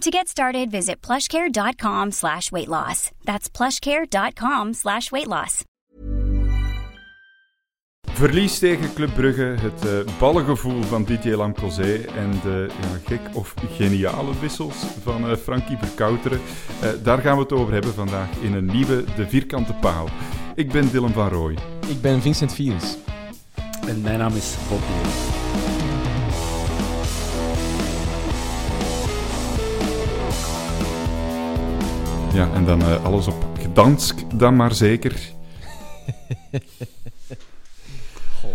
To get started, visit plushcare.com slash weight loss. That's plushcare.com slash weight loss. Verlies tegen Club Brugge, het uh, ballengevoel van DJ Lamcozé en de ja, gek of geniale wissels van uh, Frankie Verkouteren. Uh, daar gaan we het over hebben vandaag in een nieuwe De Vierkante Paal. Ik ben Dylan van Rooij. Ik ben Vincent Virus. En mijn naam is Bob Ja, en dan uh, alles op Gdansk dan maar zeker. oh,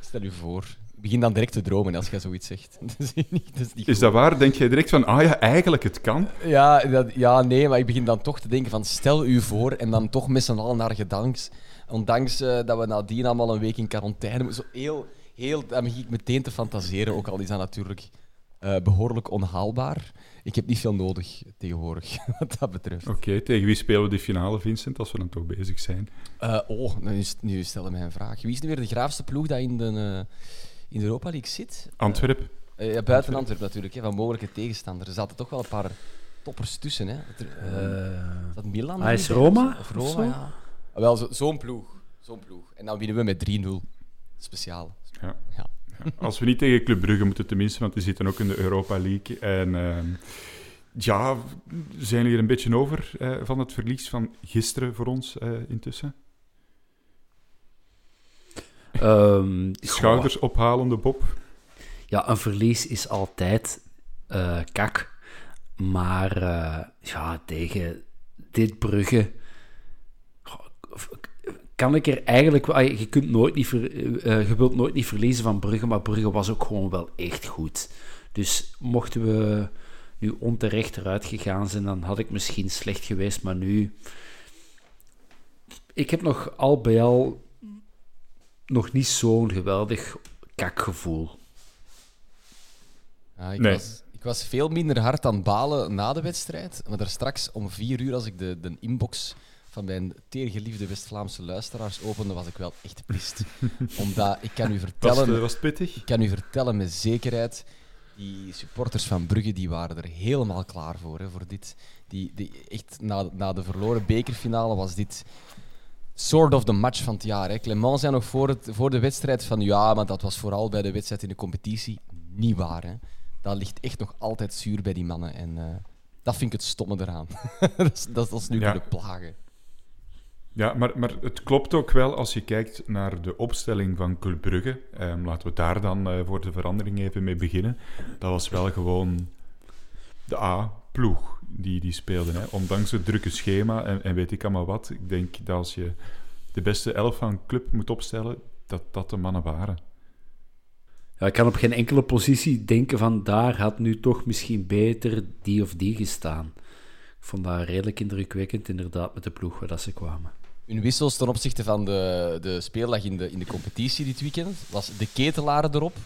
stel u voor. Ik begin dan direct te dromen als jij zoiets zegt. dat is, niet, dat is, niet is dat waar? Denk jij direct van, ah ja, eigenlijk het kan? Ja, dat, ja, nee, maar ik begin dan toch te denken van, stel u voor en dan toch met z'n allen naar Gdansk. Ondanks uh, dat we nadien allemaal een week in quarantaine moeten. Zo heel, heel, dan begin ik meteen te fantaseren, ook al is dat natuurlijk uh, behoorlijk onhaalbaar. Ik heb niet veel nodig tegenwoordig, wat dat betreft. Oké, okay, tegen wie spelen we de finale, Vincent, als we dan toch bezig zijn? Uh, oh, nu, nu stellen mij een vraag. Wie is nu weer de graafste ploeg dat in de, uh, in de Europa League zit? Antwerp. Uh, ja, buiten Antwerp natuurlijk, hè, van mogelijke tegenstanders. Er zaten toch wel een paar toppers tussen. Hè. Uh, dat Milan? Hij is Roma? Of Roma, ja. Ah, wel, zo'n zo ploeg. Zo'n ploeg. En dan winnen we met 3-0. Speciaal. Ja. ja. Als we niet tegen Club Brugge moeten, tenminste, want die zitten ook in de Europa League. En uh, ja, zijn jullie er een beetje over uh, van het verlies van gisteren voor ons uh, intussen? Um, Schouders ophalende Bob. Ja, een verlies is altijd uh, kak. Maar ja, tegen dit Brugge kan ik er eigenlijk... Je, kunt nooit niet ver, uh, je wilt nooit niet verliezen van Brugge, maar Brugge was ook gewoon wel echt goed. Dus mochten we nu onterecht eruit gegaan zijn, dan had ik misschien slecht geweest, maar nu... Ik heb nog al bij al nog niet zo'n geweldig kakgevoel. Ja, ik, nee. was, ik was veel minder hard aan balen na de wedstrijd, maar daar straks om vier uur, als ik de, de inbox van mijn teergeliefde West-Vlaamse luisteraars opende, was ik wel echt pist. Omdat ik kan u vertellen... Was, was pittig? Ik kan u vertellen met zekerheid, die supporters van Brugge die waren er helemaal klaar voor, hè, voor dit. Die, die, echt, na, na de verloren bekerfinale was dit sort of the match van het jaar. Hè. Clement zei nog voor, het, voor de wedstrijd van ja, maar dat was vooral bij de wedstrijd in de competitie. Niet waar. Hè. Dat ligt echt nog altijd zuur bij die mannen. En uh, dat vind ik het stomme eraan. dat, is, dat, dat is nu ja. kunnen plagen. Ja, maar, maar het klopt ook wel als je kijkt naar de opstelling van Club Brugge. Um, laten we daar dan uh, voor de verandering even mee beginnen. Dat was wel gewoon de A-ploeg die die speelde. Hè. Ondanks het drukke schema en, en weet ik allemaal wat. Ik denk dat als je de beste elf van Club moet opstellen, dat dat de mannen waren. Ja, ik kan op geen enkele positie denken van daar had nu toch misschien beter die of die gestaan. Ik vond dat redelijk indrukwekkend, inderdaad, met de ploeg waar dat ze kwamen. Hun wissels ten opzichte van de, de speeldag in de, in de competitie dit weekend was de ketelaar erop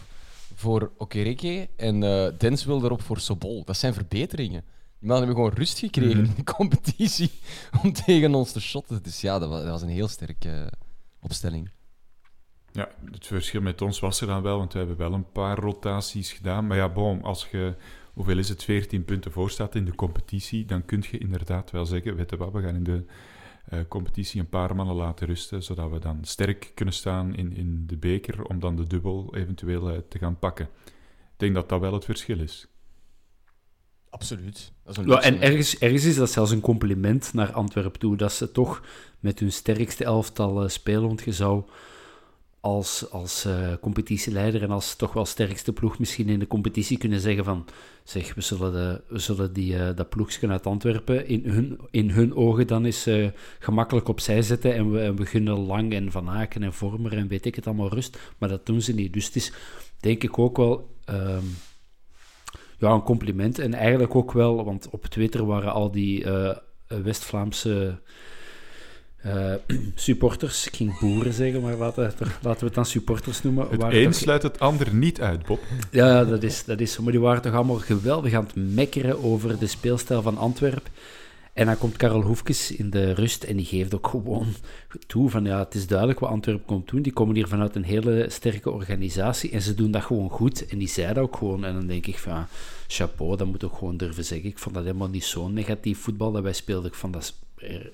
voor Okereke en uh, Dens wil erop voor Sobol. Dat zijn verbeteringen. Die mannen hebben gewoon rust gekregen Mhm. in de competitie om tegen ons te shotten. Dus ja, dat was, dat was een heel sterke eh, opstelling. Ja, het verschil met ons was er dan wel, want we hebben wel een paar rotaties gedaan. Maar ja, bon, als je, hoeveel is het, 14 punten voor staat in de competitie, dan kun je inderdaad wel zeggen, weet je wat, we gaan in de eh, competitie een paar mannen laten rusten, zodat we dan sterk kunnen staan in, in de beker, om dan de dubbel eventueel eh, te gaan pakken. Ik denk dat dat wel het verschil is. Absoluut. Dat is een Ja, en ergens is dat zelfs een compliment naar Antwerpen toe, dat ze toch met hun sterkste elftal eh, spelen. Want je zou als, als eh, competitieleider en als toch wel sterkste ploeg misschien in de competitie kunnen zeggen van zeg, we zullen, de, we zullen die, eh, dat ploegje uit Antwerpen in hun, in hun ogen dan eens eh, gemakkelijk opzij zetten en we, en we gunnen Lang en Van Aken en Vormer en weet ik het allemaal rust. Maar dat doen ze niet. Dus het is denk ik ook wel... ehm, ja, een compliment. En eigenlijk ook wel, want op Twitter waren al die West-Vlaamse eh, supporters, ik ging boeren zeggen, maar laten, we- laten we het dan supporters noemen. Het waren een toch- sluit het ander niet uit, Bob. ja, dat is, dat is. Maar die waren toch allemaal geweldig aan het mekkeren over de speelstijl van Antwerpen. En dan komt Karel Hoefkes in de rust en die geeft ook gewoon toe van ja, het is duidelijk wat Antwerpen komt doen. Die komen hier vanuit een hele sterke organisatie en ze doen dat gewoon goed. En die zei dat ook gewoon. En dan denk ik van chapeau, dat moet ik ook gewoon durven zeggen. Ik vond dat helemaal niet zo'n negatief voetbal dat wij speelden. Ik vond dat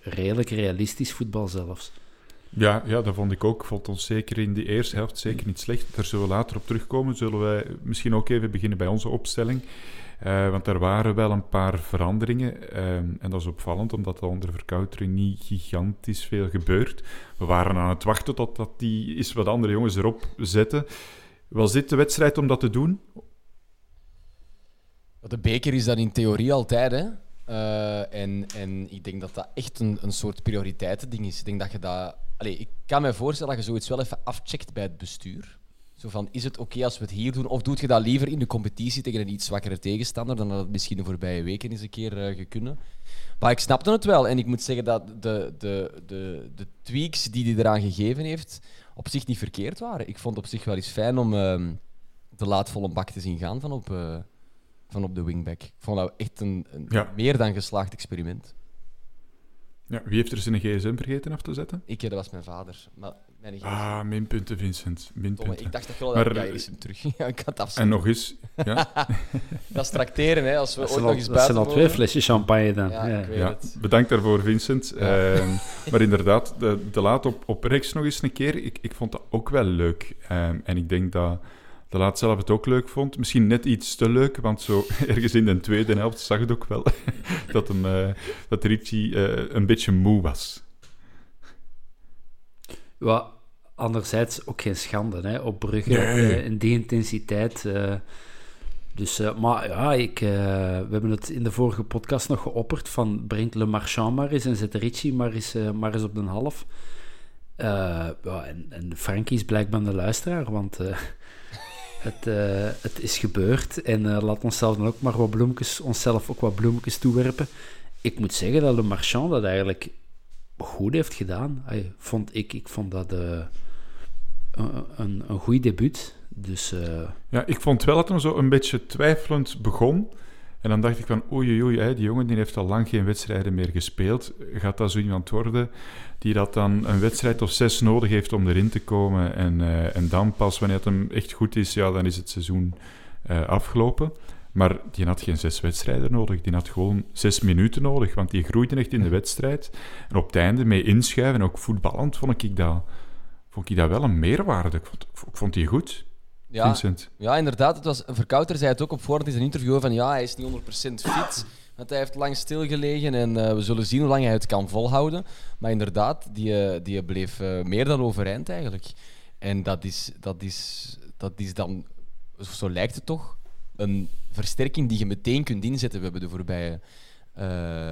redelijk realistisch voetbal zelfs. Ja, ja, dat vond ik ook. Ik vond ons zeker in de eerste helft zeker niet slecht. Daar zullen we later op terugkomen. Zullen wij misschien ook even beginnen bij onze opstelling. Eh, want er waren wel een paar veranderingen. eh, en dat is opvallend, omdat er onder verkoutering niet gigantisch veel gebeurt. We waren aan het wachten totdat die is wat andere jongens erop zetten. Was dit de wedstrijd om dat te doen? De beker is dat in theorie altijd, hè. Eh, en, en ik denk dat dat echt een, een soort prioriteitending is. Ik denk dat je dat... Ik kan me voorstellen dat je zoiets wel even afcheckt bij het bestuur. Zo van, is het oké als we het hier doen? Of doet je dat liever in de competitie tegen een iets zwakkere tegenstander dan dat het misschien de voorbije weken eens een keer gekunnen? Maar ik snapte het wel. En ik moet zeggen dat de, de, de, de tweaks die hij eraan gegeven heeft, op zich niet verkeerd waren. Ik vond het op zich wel eens fijn om ehm de laat volle bak te zien gaan van op, eh, van op de wingback. Ik vond dat echt een, een Ja. meer dan geslaagd experiment. Ja, wie heeft er zijn gsm vergeten af te zetten? Ik, dat was mijn vader. Maar mijn gsm. Ah, minpunten, Vincent. Ik dacht dat wel Maar, dat ja, hier is hem terug. ja, ik had En nog eens, ja, Dat is tracteren, hè, als we Dat ooit nog al, eens dat buiten zijn al twee flesjes champagne dan. Ja, Ja. ik weet Ja, het. bedankt daarvoor, Vincent. Ja. Ehm, maar inderdaad, de, de laat op, op rechts nog eens een keer. Ik, ik vond dat ook wel leuk. Ehm, en ik denk dat de laat zelf het ook leuk vond. Misschien net iets te leuk, want zo ergens in de tweede helft zag het ook wel dat, hem, eh, dat Ricci eh, een beetje moe was. Ja, anderzijds ook geen schande hè, op Brugge Nee. eh, in die intensiteit. eh. dus, eh, maar ja, ik, eh, we hebben het in de vorige podcast nog geopperd van brengt Le Marchand maar eens en zet Ricci maar eens, maar eens op de half. Eh, ja, en, en Frankie is blijkbaar de luisteraar, want eh, het, eh, het is gebeurd. En eh, laat onszelf dan ook maar wat onszelf ook wat bloemetjes toewerpen. Ik moet zeggen dat Le Marchand dat eigenlijk goed heeft gedaan. Vond ik, ik vond dat eh, een, een, goed debuut. Dus Ja, ik vond wel dat hij zo een beetje twijfelend begon. En dan dacht ik van, oei, oei, oei, die jongen die heeft al lang geen wedstrijden meer gespeeld. Gaat dat zo iemand worden die dat dan een wedstrijd of zes nodig heeft om erin te komen? En, eh, en dan pas, wanneer het hem echt goed is, ja, dan is het seizoen eh, afgelopen. Maar die had geen zes wedstrijden nodig. Die had gewoon zes minuten nodig, want die groeide echt in de wedstrijd. En op het einde mee inschuiven, ook voetballend, vond ik dat, vond ik dat wel een meerwaarde. Ik vond, ik vond die goed, Ja, Vincent. ja, inderdaad. Het was, Verkouter zei het ook op voorhand in zijn interview van ja, hij is niet 100% fit. Want hij heeft lang stilgelegen en eh, we zullen zien hoe lang hij het kan volhouden. Maar inderdaad, die, eh, die bleef eh, meer dan overeind eigenlijk. En dat is, dat, is, dat is dan, zo lijkt het toch, een versterking die je meteen kunt inzetten. We hebben de voorbije,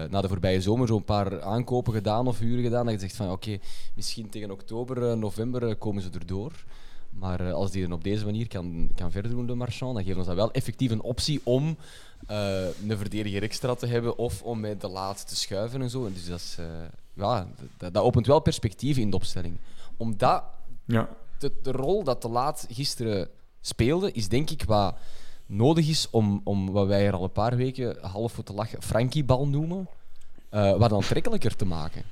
na de voorbije zomer zo'n paar aankopen gedaan of uren gedaan. Dat je zegt van oké, misschien tegen oktober, november komen ze erdoor. Maar eh, als die dan op deze manier kan, kan verder doen, de Marchand, dan geeft ons dat wel effectief een optie om eh, een verdediger extra te hebben of om met de laat te schuiven en zo. En Dus dat, is, eh, ja, dat, dat opent wel perspectief in de opstelling. Omdat Ja, de, de rol dat de laat gisteren speelde, is denk ik wat nodig is om, om wat wij er al een paar weken half voor te lachen Frankie-bal noemen, wat aantrekkelijker te maken.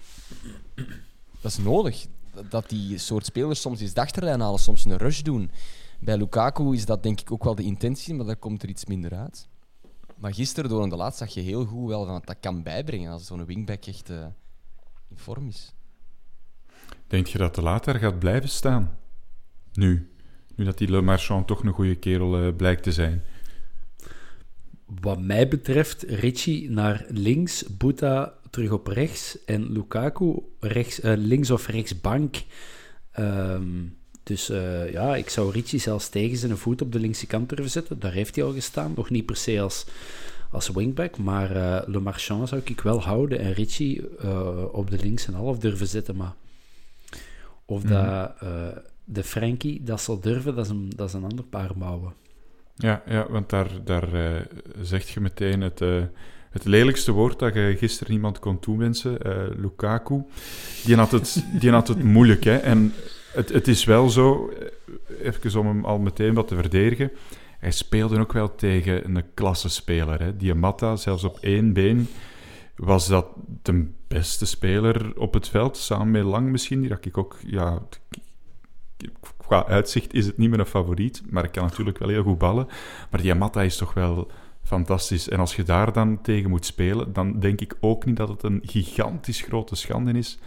Dat is nodig. Dat die soort spelers soms eens de achterlijn halen, soms een rush doen. Bij Lukaku is dat denk ik ook wel de intentie, maar daar komt er iets minder uit. Maar gisteren, door de laatste, zag je heel goed wel van dat kan bijbrengen als zo'n wingback echt uh, in vorm is. Denk je dat de later gaat blijven staan? Nu? Nu dat die Le Marchand toch een goede kerel uh, blijkt te zijn. Wat mij betreft, Richie naar links, Boeta terug op rechts en Lukaku rechts, uh, links of rechts bank. Um, dus uh, ja, ik zou Richie zelfs tegen zijn voet op de linkse kant durven zetten. Daar heeft hij al gestaan. Nog niet per se als, als wingback, maar uh, Le Marchand zou ik wel houden en Richie uh, op de linkse half durven zetten. Maar of mm. dat de Frankie dat zal durven, dat is een, dat is een ander paar mouwen. Ja, ja want daar, daar zegt je meteen het, het lelijkste woord dat je gisteren iemand kon toewensen, Lukaku. Die had het, die had het moeilijk, hè. En het, het is wel zo, eh, even om hem al meteen wat te verdedigen. Hij speelde ook wel tegen een klassenspeler. Hè. Zelfs op één been, was dat de beste speler op het veld. Samen met Lang misschien, die dat ik ook... Ja, qua uitzicht is het niet meer een favoriet, maar ik kan natuurlijk wel heel goed ballen. Maar die is toch wel fantastisch. En als je daar dan tegen moet spelen, dan denk ik ook niet dat het een gigantisch grote schande is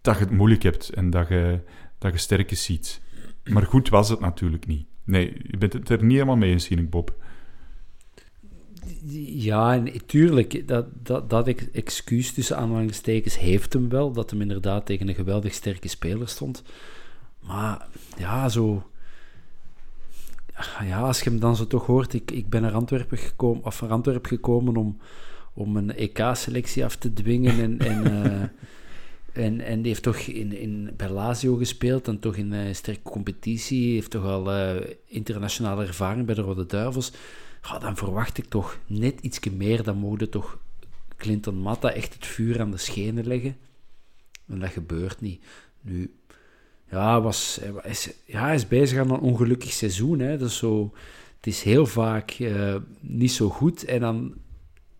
dat je het moeilijk hebt en dat je dat je sterke ziet. Maar goed was het natuurlijk niet. Nee, je bent het er niet helemaal mee eens, ik, Bob. Ja, en tuurlijk, dat, dat, dat excuus tussen aanhalingstekens heeft hem wel, dat hem inderdaad tegen een geweldig sterke speler stond. Maar ja, zo... Ja, als je hem dan zo toch hoort, ik, ik ben naar Antwerpen gekomen, of naar Antwerpen gekomen om, om een EK-selectie af te dwingen en... en uh, En, en die heeft toch in, in, bij Lazio gespeeld en toch in een sterke competitie. Heeft toch al uh, internationale ervaring bij de Rode Duivels. Ja, dan verwacht ik toch net iets meer. Dan mogen toch Clinton Matta echt het vuur aan de schenen leggen. En dat gebeurt niet. Nu, ja, was, hij, is, ja, is bezig aan een ongelukkig seizoen. Hè. Dat is zo, het is heel vaak uh, niet zo goed. En dan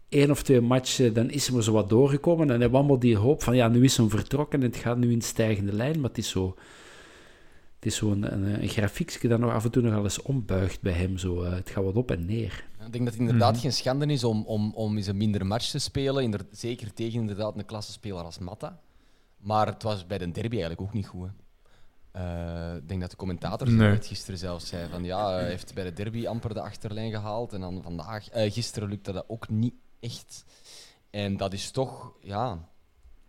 één of twee matchen, dan is hij er zo wat doorgekomen. En hij wandelt die hoop van, ja, nu is hem vertrokken en het gaat nu in stijgende lijn. Maar het is zo... Het is zo'n een, een, een grafiekje dat nog af en toe nog wel eens ombuigt bij hem. Zo. Uh, het gaat wat op en neer. Ik denk dat het inderdaad mm -hmm. geen schande is om, om, om eens een minder match te spelen. Inder, zeker tegen inderdaad een klassenspeler als Matta. Maar het was bij de derby eigenlijk ook niet goed. Ik denk dat de commentator nee. het gisteren zelfs zei van ja, hij heeft bij de derby amper de achterlijn gehaald. En dan vandaag, uh, gisteren lukte dat ook niet echt. En dat is toch, ja.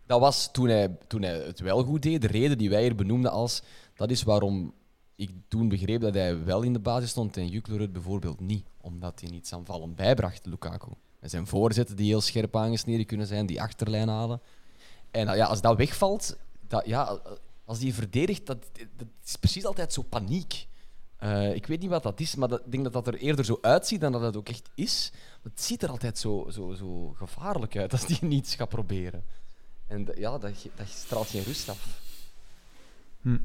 Dat was toen hij, toen hij het wel goed deed, de reden die wij hier benoemden als. Dat is waarom ik toen begreep dat hij wel in de basis stond en Juklerud bijvoorbeeld niet. Omdat hij niets aanvallend bijbracht, Lukaku. En zijn voorzetten die heel scherp aangesneden kunnen zijn, die achterlijn halen. En ja, als dat wegvalt, dat, ja, als die verdedigt, dat, dat is precies altijd zo paniek. Uh, ik weet niet wat dat is, maar dat, ik denk dat dat er eerder zo uitziet dan dat het ook echt is. Het ziet er altijd zo, zo, zo gevaarlijk uit als die niets gaat proberen. En ja, dat, dat straalt geen rust af. Hm.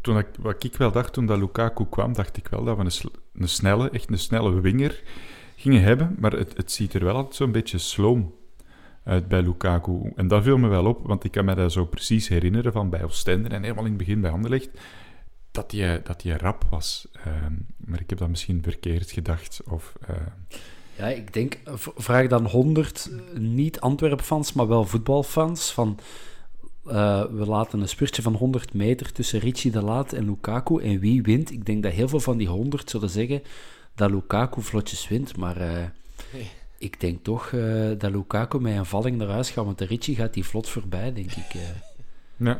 Toen ik, wat ik wel dacht toen dat Lukaku kwam, dacht ik wel dat we een, een snelle, echt een snelle winger gingen hebben. Maar het, het ziet er wel altijd zo'n beetje sloom uit bij Lukaku. En dat viel me wel op, want ik kan me dat zo precies herinneren van bij Oostende en helemaal in het begin bij Anderlecht dat hij dat die rap was. Uh, maar ik heb dat misschien verkeerd gedacht. Of, uh... Ja, ik denk, vraag dan 100 niet Antwerp-fans, maar wel voetbalfans. Van, uh, we laten een spurtje van 100 meter tussen Richie de Laat en Lukaku. En wie wint? Ik denk dat heel veel van die 100 zullen zeggen dat Lukaku vlotjes wint. Maar nee. Ik denk toch dat Lukaku met een valling naar huis gaat. Want de Richie gaat die vlot voorbij, denk ik. Ja.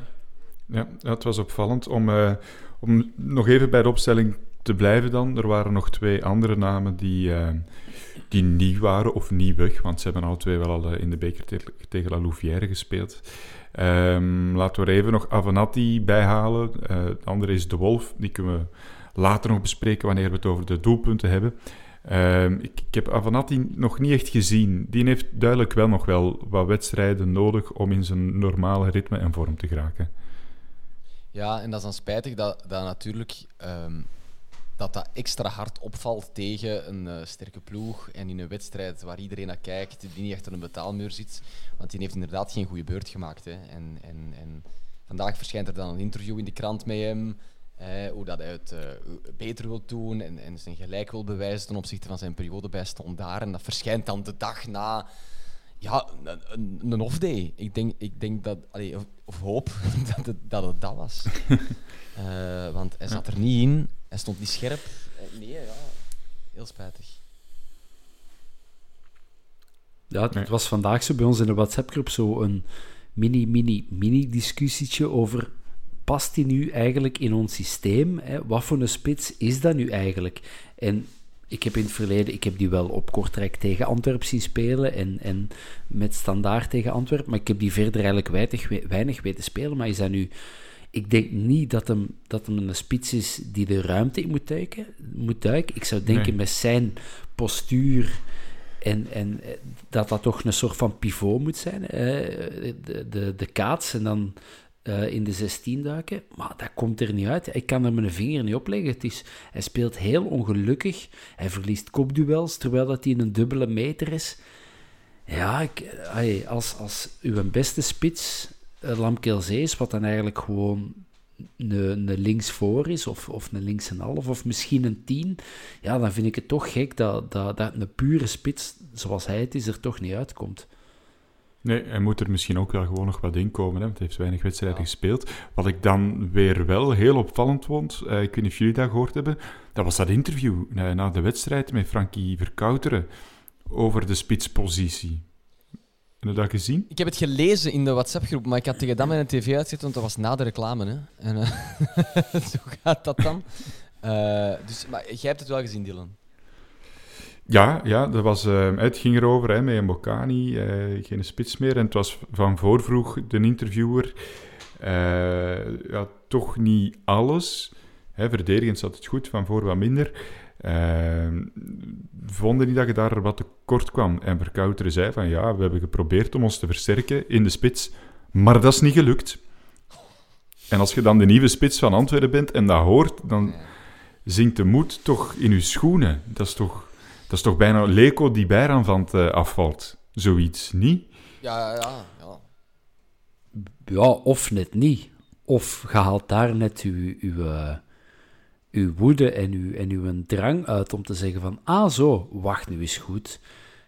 Ja, het was opvallend. Om, uh, om nog even bij de opstelling te blijven dan, er waren nog twee andere namen die, uh, die nieuw waren of nieuwig, want ze hebben al twee wel al in de beker te tegen La Louvière gespeeld. Um, laten we er even nog Avenatti bijhalen. Uh, de andere is De Wolf, die kunnen we later nog bespreken wanneer we het over de doelpunten hebben. Um, ik, ik, heb Avenatti nog niet echt gezien. Die heeft duidelijk wel nog wel wat wedstrijden nodig om in zijn normale ritme en vorm te geraken. Ja, en dat is dan spijtig dat, dat natuurlijk um, dat dat extra hard opvalt tegen een eh, sterke ploeg en in een wedstrijd waar iedereen naar kijkt, die niet achter een betaalmuur zit. Want die heeft inderdaad geen goede beurt gemaakt. Hè. En, en, en vandaag verschijnt er dan een interview in de krant met hem. Hoe dat hij het uh, beter wil doen en, en zijn gelijk wil bewijzen ten opzichte van zijn periode bij Standaard. En dat verschijnt dan de dag na ja, een, een off-day. Ik denk, ik denk dat, allee, of, of, hoop dat het, dat het dat was. uh, want hij zat er niet in, hij stond niet scherp. Eh, nee, ja, heel spijtig. Ja, het was vandaag zo bij ons in de WhatsApp-groep zo een mini, mini, mini discussietje over past hij nu eigenlijk in ons systeem? Hè? Wat voor een spits is dat nu eigenlijk? En ik heb in het verleden, ik heb die wel op Kortrijk tegen Antwerpen zien spelen en, en met standaard tegen Antwerpen, maar ik heb die verder eigenlijk weinig, weinig weten spelen. Maar is dat nu... Ik denk niet dat hem, dat hem een spits is die de ruimte in moet duiken. Moet duiken. Ik zou denken met zijn postuur en, en eh, dat dat toch een soort van pivot moet zijn. de, de, de kaats en dan uh, in de 16 duiken. Maar dat komt er niet uit. Ik kan er mijn vinger niet op leggen. Het is, hij speelt heel ongelukkig. Hij verliest kopduels terwijl dat hij een dubbele meter is. Ja, ik, als, als uw beste spits uh, is, wat dan eigenlijk gewoon een, een linksvoor is, of, of een links en half, of misschien een tien, ja, dan vind ik het toch gek dat, dat, dat een pure spits, zoals hij het is, er toch niet uitkomt. Nee, hij moet er misschien ook wel gewoon nog wat in komen, hè, want hij heeft weinig wedstrijden gespeeld. Wat ik dan weer wel heel opvallend vond, uh, ik weet niet of jullie dat gehoord hebben, dat was dat interview uh, na de wedstrijd met Frankie Verkouteren over de spitspositie. Heb je dat gezien? Ik heb het gelezen in de WhatsApp-groep, maar ik had tegen dat een tv uitzet, want dat was na de reclame. Hè. En, uh, zo gaat dat dan. dus, maar jij hebt het wel gezien, Dylan. Ja, ja dat was, uh, het ging erover hè, met Mbokani, uh, geen spits meer. En het was van voorvroeg de interviewer. Uh, ja, toch niet alles. Hè, verdedigend zat het goed, van voor wat minder. vonden niet dat je daar wat tekort kwam. En Verkouteren zei van ja, we hebben geprobeerd om ons te versterken in de spits, maar dat is niet gelukt. En als je dan de nieuwe spits van Antwerpen bent en dat hoort, dan zinkt de moed toch in je schoenen. Dat is toch dat is toch bijna Leco die bijraanvand uh, afvalt. Zoiets, niet? Ja, ja, ja. Ja, of net niet. Of je haalt daar net uw, uw, uh, uw woede en uw, en uw drang uit om te zeggen van, ah zo, wacht nu eens goed.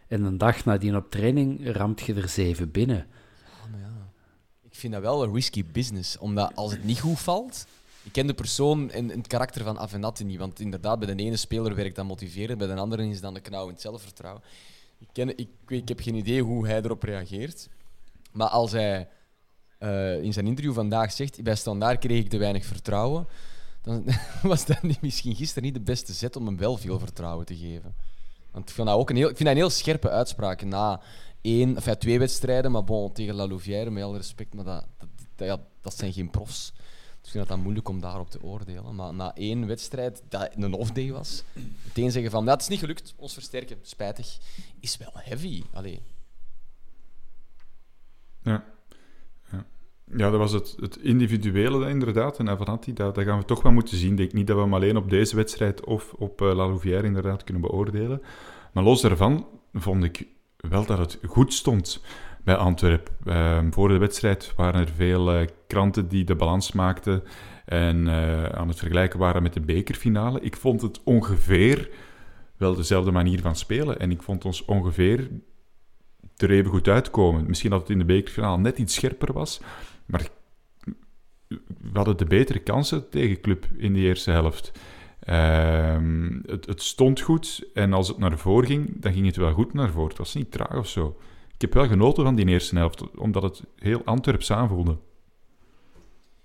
En een dag nadien op training ramt je er zeven binnen. Ja, maar ja. Ik vind dat wel een risky business, omdat als het niet goed valt, ik ken de persoon en, het karakter van Avenatti niet. Want inderdaad, bij de ene speler werkt dat motiveren, bij de andere is dan de knauwend zelfvertrouwen. Ik, ken, ik, ik heb geen idee hoe hij erop reageert. Maar als hij uh, in zijn interview vandaag zegt: bij standaard kreeg ik te weinig vertrouwen, dan was dat misschien gisteren niet de beste zet om hem wel veel vertrouwen te geven. Want ik vind dat ook een heel, ik vind dat een heel scherpe uitspraak na één, twee wedstrijden, maar bon, tegen La Louvière, met alle respect, maar dat, dat, dat, ja, dat zijn geen profs. Ik vind dat moeilijk om daarop te oordelen. Maar na één wedstrijd, dat een off-day was, meteen zeggen van, dat is niet gelukt, ons versterken, spijtig, is wel heavy. Allee. Ja. ja. Dat was het, het individuele inderdaad. En Avanati, dat, dat gaan we toch wel moeten zien. Ik denk niet dat we hem alleen op deze wedstrijd of op uh, La Louvière inderdaad kunnen beoordelen. Maar los daarvan vond ik wel dat het goed stond bij Antwerpen. Ehm, voor de wedstrijd waren er veel uh, kranten die de balans maakten en uh, aan het vergelijken waren met de bekerfinale. Ik vond het ongeveer wel dezelfde manier van spelen en ik vond ons ongeveer er even goed uitkomen. Misschien dat het in de bekerfinale net iets scherper was, maar we hadden de betere kansen tegen Club in de eerste helft. Ehm, het, het, stond goed en als het naar voren ging, dan ging het wel goed naar voren. Het was niet traag of zo ik heb wel genoten van die eerste helft, omdat het heel Antwerps aanvoelde.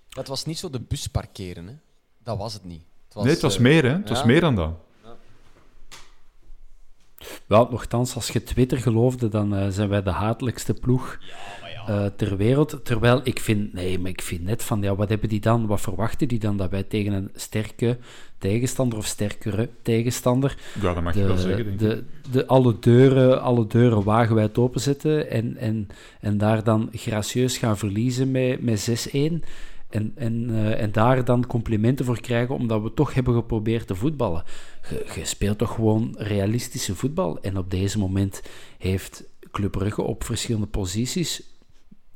Dat was niet zo de bus parkeren, hè? Dat was het niet. Het was, nee, het was uh, meer, hè? Het ja. was meer dan dat. Ja. Wel, nogthans, als je Twitter geloofde, dan uh, zijn wij de hatelijkste ploeg uh, ter wereld. Terwijl ik vind, nee, maar ik vind net van, ja, wat hebben die dan, wat verwachten die dan dat wij tegen een sterke tegenstander of sterkere tegenstander. Ja, dat mag je wel zeggen. Denk de, de, alle, deuren, alle deuren wagenwijd openzetten en, en, en daar dan gracieus gaan verliezen met, met 6-1. En, en, eh, en daar dan complimenten voor krijgen, omdat we toch hebben geprobeerd te voetballen. Je, je speelt toch gewoon realistische voetbal. En op deze moment heeft Club Brugge op verschillende posities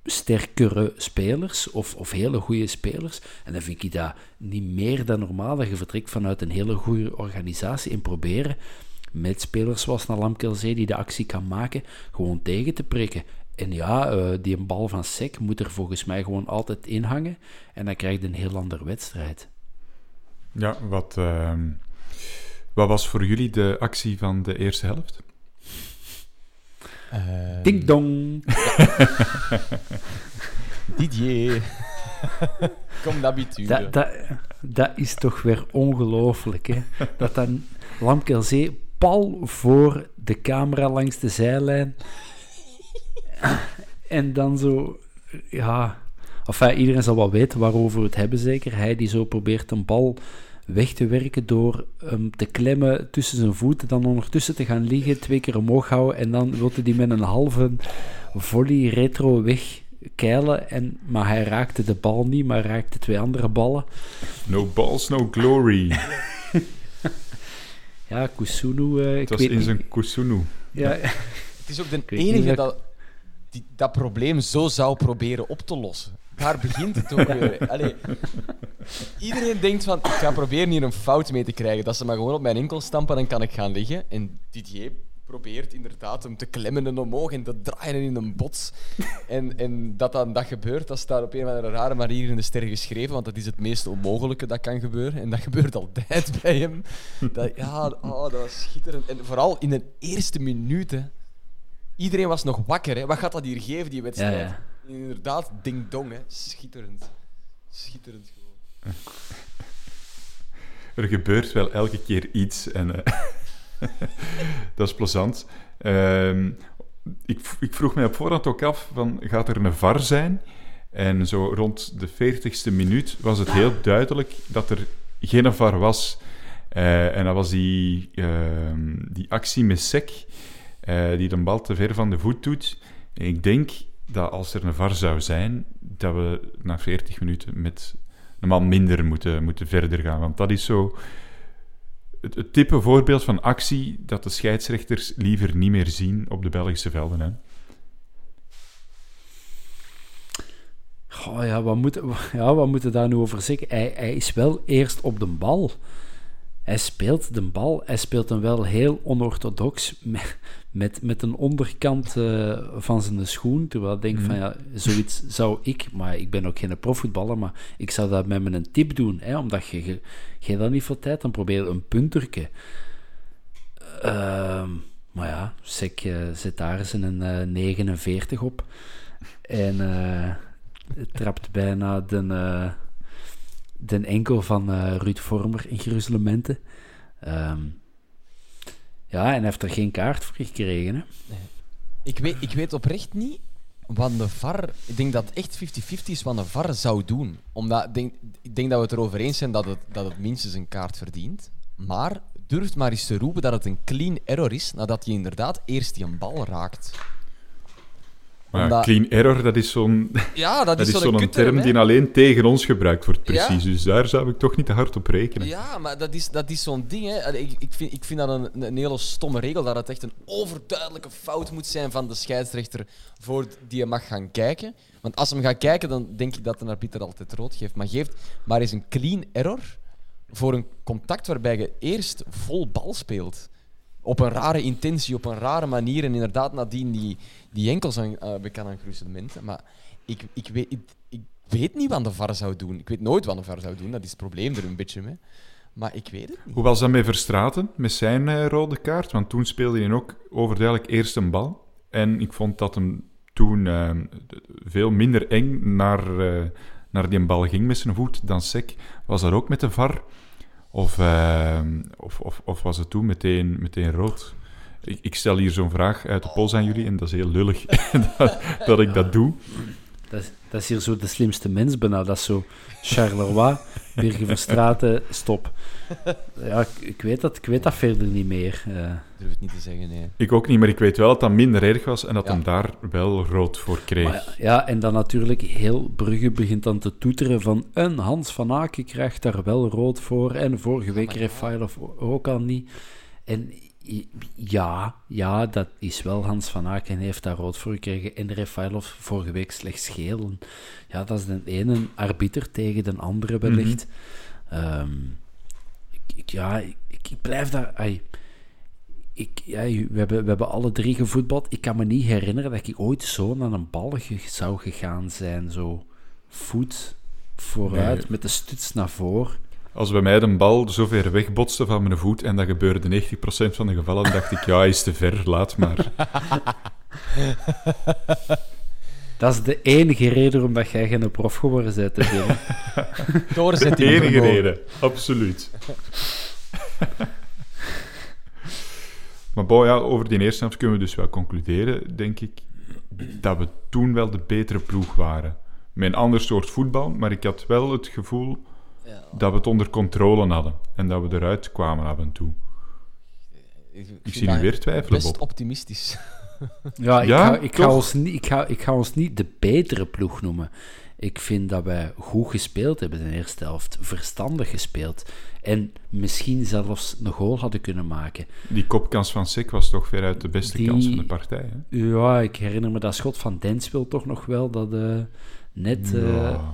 sterkere spelers of, of hele goede spelers. En dan vind ik dat niet meer dan normaal dat je vertrekt vanuit een hele goede organisatie en proberen met spelers zoals Nalam Kelzee die de actie kan maken, gewoon tegen te prikken. En ja, uh, die bal van Sek moet er volgens mij gewoon altijd in hangen. En dan krijg je een heel andere wedstrijd. Ja, wat, uh, wat was voor jullie de actie van de eerste helft? Uh, Ding dong! Didier. Kom d'habitude. Dat, dat, dat is toch weer ongelooflijk, hè? Dat dan Lamkelzee pal voor de camera langs de zijlijn en dan zo, ja. Enfin, iedereen zal wel weten waarover we het hebben, zeker. Hij die zo probeert een bal weg te werken door hem te klemmen tussen zijn voeten, dan ondertussen te gaan liggen, twee keer omhoog houden en dan wilde hij met een halve volley retro wegkeilen. En, maar hij raakte de bal niet, maar raakte twee andere ballen. No balls, no glory. ja, Kusunu... Uh, het was in zijn Kusunu. Ja. Het is ook de enige dat die, dat probleem zo zou proberen op te lossen. Daar begint het ook weer. Allee, iedereen denkt van, ik ga proberen hier een fout mee te krijgen. Dat ze maar gewoon op mijn enkel stampen, dan kan ik gaan liggen. En Didier probeert inderdaad hem te klemmen en omhoog en te draaien in een bots. En, en dat dan dat gebeurt, dat staat op een of andere rare manier in de sterren geschreven, want dat is het meest onmogelijke dat kan gebeuren. En dat gebeurt altijd bij hem. Dat, ja, oh, dat was schitterend. En vooral in de eerste minuten Iedereen was nog wakker. Hè. Wat gaat dat hier geven, die wedstrijd? Inderdaad, ding-dong. Hè. Schitterend. Schitterend gewoon. Er gebeurt wel elke keer iets en uh, dat is plezant. Uh, ik, ik, vroeg mij op voorhand ook af, van, gaat er een VAR zijn? En zo rond de 40ste minuut was het heel duidelijk dat er geen VAR was. Uh, en dat was die, ehm, die actie met Sek uh, die de bal te ver van de voet doet. ik denk dat als er een VAR zou zijn, dat we na 40 minuten met man minder moeten, moeten verder gaan. Want dat is zo het, het type voorbeeld van actie dat de scheidsrechters liever niet meer zien op de Belgische velden. Hè. Oh ja, wat moet, ja, wat moeten we daar nu over zeggen? Hij, hij is wel eerst op de bal. Hij speelt de bal. Hij speelt hem wel heel onorthodox met, met een onderkant uh, van zijn schoen. Terwijl ik denk van mhm. ja, zoiets zou ik, maar ik ben ook geen profvoetballer, maar ik zou dat met een tip doen. Hè, omdat je, je, je dat niet veel tijd, dan probeer een punterke. Uh, maar ja, Sek uh, zit daar eens een 49 op. En trapt bijna de, de enkel van Ruud Vormer in gruzelementen. Um, ja, en heeft er geen kaart voor gekregen. Hè? Ik, weet, ik weet oprecht niet wat de VAR... Ik denk dat echt 50-50 is wat de VAR zou doen. Omdat, denk, ik denk dat we het erover eens zijn dat het, dat het minstens een kaart verdient. Maar durft maar eens te roepen dat het een clean error is nadat hij inderdaad eerst die een bal raakt. Maar clean error, dat is zo'n ja, dat is, zo'n term die alleen tegen ons gebruikt wordt, precies. Dus daar zou ik toch niet te hard op rekenen. Ja, maar dat is, dat is zo'n ding. Hè. Ik, ik, vind, ik vind dat een, een hele stomme regel, dat het echt een overduidelijke fout moet zijn van de scheidsrechter voor die je mag gaan kijken. Want als hem gaat kijken, dan denk ik dat de arbiter altijd rood geeft. Maar geeft maar eens een clean error voor een contact waarbij je eerst vol bal speelt op een rare intentie, op een rare manier. En inderdaad, nadien die, die enkels aan, uh, bekend aan gruzelementen. Maar ik, ik, weet, ik, ik, weet niet wat de VAR zou doen. Ik weet nooit wat de VAR zou doen. Dat is het probleem er een beetje mee. Maar ik weet het niet. Hoe was dat met Verstraten, met zijn uh, rode kaart? Want toen speelde hij ook overduidelijk eerst een bal. En ik vond dat hem toen uh, veel minder eng naar, naar die bal ging met zijn voet dan Sek. Was dat ook met de VAR? Of, of, of, of, was het toen meteen, meteen rood? Ik, ik stel hier zo'n vraag uit de pols aan jullie en dat is heel lullig dat, dat, ik dat doe. Dat is, dat is hier zo de slimste mens bijna. Dat is zo Charleroi Birgen Verstraten, stop. Ja, ik, ik weet dat, ik weet dat verder niet meer. eh. Ik durf het niet te zeggen, nee. Ik ook niet, maar ik weet wel dat dat minder erg was en dat Ja. hem daar wel rood voor kreeg. Maar ja, en dan natuurlijk heel Brugge begint dan te toeteren van en Hans van Aken krijgt daar wel rood voor en vorige week maar Refailov ook al niet. En ja, ja, dat is wel Hans van Aken heeft daar rood voor gekregen en Refailov vorige week slechts geel. En ja, dat is de ene arbiter tegen de andere wellicht. Ehm, ik, ik- ja, ik, ik blijf daar... ai, ik, ja, we, hebben, we hebben alle drie gevoetbald. Ik kan me niet herinneren dat ik ooit zo naar een bal ge- zou gegaan zijn. Zo voet vooruit Nee. met de stuts naar voren. Als bij mij de bal zo ver wegbotste van mijn voet en dat gebeurde 90% van de gevallen, dacht ik, ja, hij is te ver, laat maar. Dat is de enige reden waarom dat jij geen prof geworden bent te binnen. De Doorzetting. enige vermogen. reden, absoluut. maar bon, ja, over die eerste helft kunnen we dus wel concluderen, denk ik, dat we toen wel de betere ploeg waren. Met een ander soort voetbal, maar ik had wel het gevoel Ja. dat we het onder controle hadden en dat we eruit kwamen af en toe. Ik, Ik zie nu weer twijfelen, Best Bob. optimistisch. Ja, ik, Ja, ga, ik, ga ons niet, ik, ga, ik ga ons niet de betere ploeg noemen. Ik vind dat wij goed gespeeld hebben in de eerste helft. Verstandig gespeeld. En misschien zelfs een goal hadden kunnen maken. Die kopkans van Sik was toch veruit de beste Die- kans van de partij. Hè? Ja, ik herinner me dat schot van Denswil toch nog wel. Dat eh, net... eh Ja,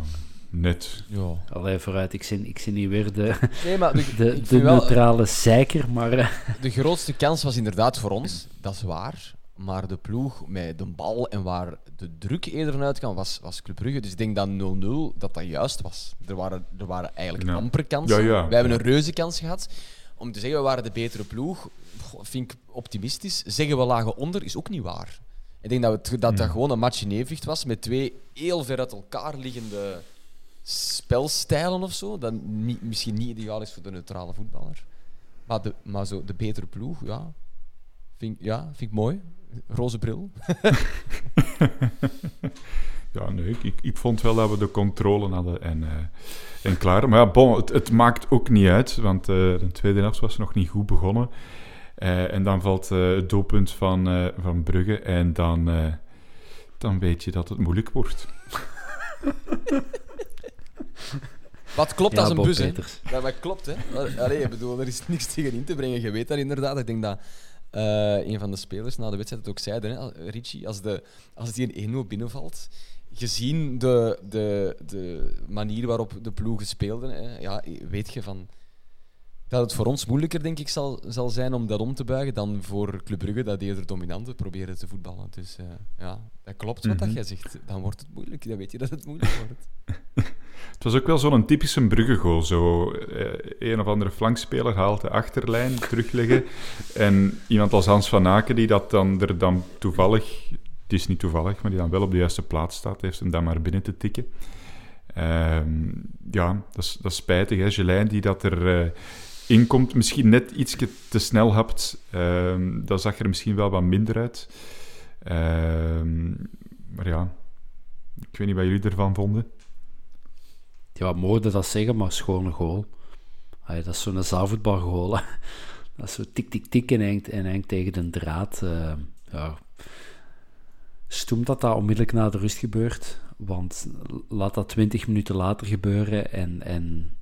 net. Ja. Allee, vooruit. Ik zie, ik zie niet weer de, Nee, maar de, de, de vind wel, neutrale zeiker, maar... eh, de grootste kans was inderdaad voor ons, dat is waar. Maar de ploeg met de bal en waar de druk eerder vanuit kan, was, was Club Brugge. Dus ik denk dat 0-0 dat dat juist was. Er waren, er waren eigenlijk Ja. amper kansen. Ja, ja, Wij hebben een reuze kans gehad. Om te zeggen, we waren de betere ploeg, vind ik optimistisch. Zeggen we lagen onder, is ook niet waar. Ik denk dat het, dat, dat gewoon een match in evenwicht was met twee heel ver uit elkaar liggende spelstijlen of zo. Dat niet, misschien niet ideaal is voor de neutrale voetballer. Maar, de, maar zo, de betere ploeg, ja. Vind, ik- ja, vind ik mooi. Roze bril. Ja, nee, ik, ik, ik vond wel dat we de controle hadden en, eh, en klaar. Maar ja, bon, het, het maakt ook niet uit, want eh, de tweede helft was nog niet goed begonnen. Eh, en dan valt eh, het doelpunt van, eh, van Brugge en dan, eh, dan weet je dat het moeilijk wordt. Wat klopt ja, als een Bob bus, hè? Peters. Ja, maar klopt, hè? Allee, ik bedoel, er is niks tegen in te brengen. Je weet dat inderdaad. Ik denk dat eh, een van de spelers na de wedstrijd het ook zei, hè, Richie, als, de, als die een 1-0 binnenvalt, gezien de, de, de manier waarop de ploegen speelden, hè, ja, weet je van dat het voor ons moeilijker, denk ik, zal, zal zijn om dat om te buigen dan voor Club Brugge, dat eerder dominante proberen te voetballen. Dus eh, ja, dat klopt wat dat Mhm. jij zegt. Dan wordt het moeilijk. Dan weet je dat het moeilijk wordt. Het was ook wel zo'n typische Brugge-goal. Zo, eh, een of andere flankspeler haalt de achterlijn terugleggen. En iemand als Hans van Aken, die dat dan er dan toevallig, het is niet toevallig, maar die dan wel op de juiste plaats staat, heeft hem dan maar binnen te tikken. Ehm, ja, dat is, dat is spijtig. Hè? Gelijn die dat er eh, in komt, misschien net iets te snel hebt. Ehm, dat zag er misschien wel wat minder uit. Ehm, maar ja, ik weet niet wat jullie ervan vonden. Ja, mogen dat zeggen, maar schone goal. Dat is zo'n zaalvoetbalgoal. hè. Dat is zo tik-tik-tik en hangt, en hangt tegen de draad. eh, ja. Stoem dat dat onmiddellijk na de rust gebeurt. Want laat dat 20 minuten later gebeuren en, en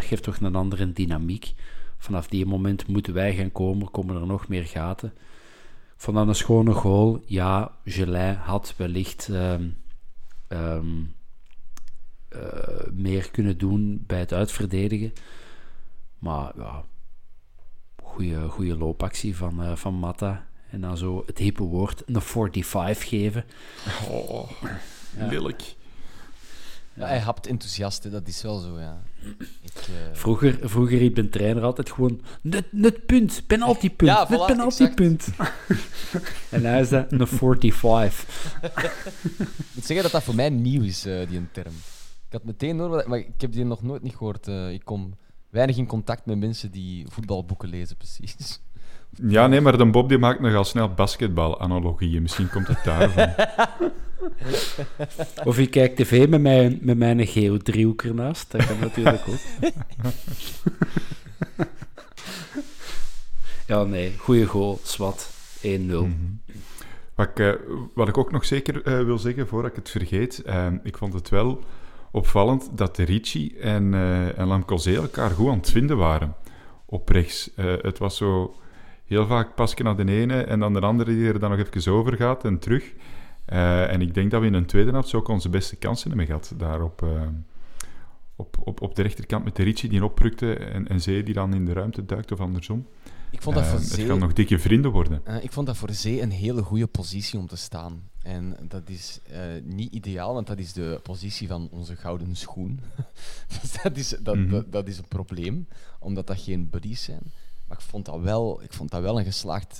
dat geeft toch een andere dynamiek. Vanaf die moment moeten wij gaan komen, komen er nog meer gaten. Vond dat een schone goal. Ja, Gelin had wellicht ehm, ehm, eh, meer kunnen doen bij het uitverdedigen. Maar ja, goede, goede loopactie van, eh, van Matta. En dan zo het hippe woord, een 45 geven. Oh, Ja. lelijk. Ja, hij hapt enthousiast, hè. dat is wel zo, ja. Ik, eh, Vroeger, vroeger riep een trainer altijd gewoon net, net punt, penaltypunt, Ja, net voilà, penaltypunt. en hij is dat een 45. Ik moet zeggen dat dat voor mij nieuw is, eh, die een term. Ik had meteen door, maar ik heb die nog nooit niet gehoord. eh, ik kom weinig in contact met mensen die voetbalboeken lezen, precies. Ja, nee, maar de Bob die maakt nogal snel basketbal-analogieën. Misschien komt het daarvan. Of ik kijk tv met mijn, met mijn geodriehoek ernaast. Dat kan natuurlijk ook. ja, nee. Goeie goal. Swat. 1-0. Mhm. Wat ik, eh, wat ik ook nog zeker eh, wil zeggen, voordat ik het vergeet, eh, ik vond het wel opvallend dat de Ricci en, uh, en elkaar goed aan het vinden waren op rechts. het was zo heel vaak pasje naar de ene en dan de andere die er dan nog even over gaat en terug. en ik denk dat we in een tweede helft zo ook onze beste kansen hebben gehad daar op, op, op, op de rechterkant met de Ricci die oprukte en, en Zee die dan in de ruimte duikt of andersom. Ik vond dat voor Het Zee... gaan nog dikke vrienden worden. Ik vond dat voor Zee een hele goede positie om te staan. En dat is uh, niet ideaal, want dat is de positie van onze gouden schoen. dus dat is, dat, mm -hmm. dat, dat, is een probleem, omdat dat geen buddies zijn. Maar ik vond dat wel, ik vond dat wel een geslaagd...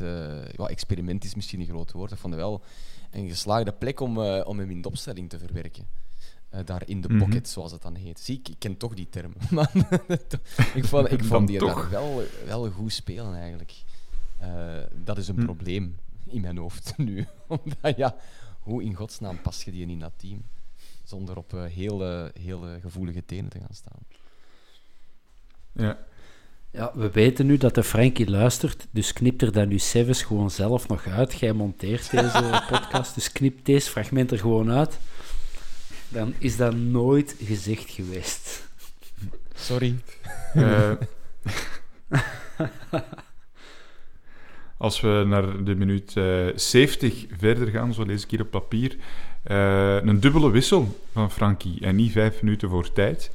Ja, experiment is misschien een groot woord. Ik vond dat wel een geslaagde plek om, om hem in de opstelling te verwerken. Uh, daar in de pocket, mm -hmm. zoals het dan heet. Zie, ik, ik ken toch die term. Maar ik vond, ik vond die daar wel, wel goed spelen, eigenlijk. Uh, dat is een hm. probleem in mijn hoofd nu. Omdat, ja, hoe in godsnaam pas je die in dat team? Zonder op uh, hele, hele gevoelige tenen te gaan staan. Ja. Ja, we weten nu dat de Frankie luistert, dus knip er dan nu Seves gewoon zelf nog uit. Jij monteert deze podcast, dus knip deze fragment er gewoon uit dan is dat nooit gezegd geweest. Sorry. Uh, als we naar de minuut uh, 70 verder gaan, zo lees ik hier op papier, uh, een dubbele wissel van Frankie en niet vijf minuten voor tijd.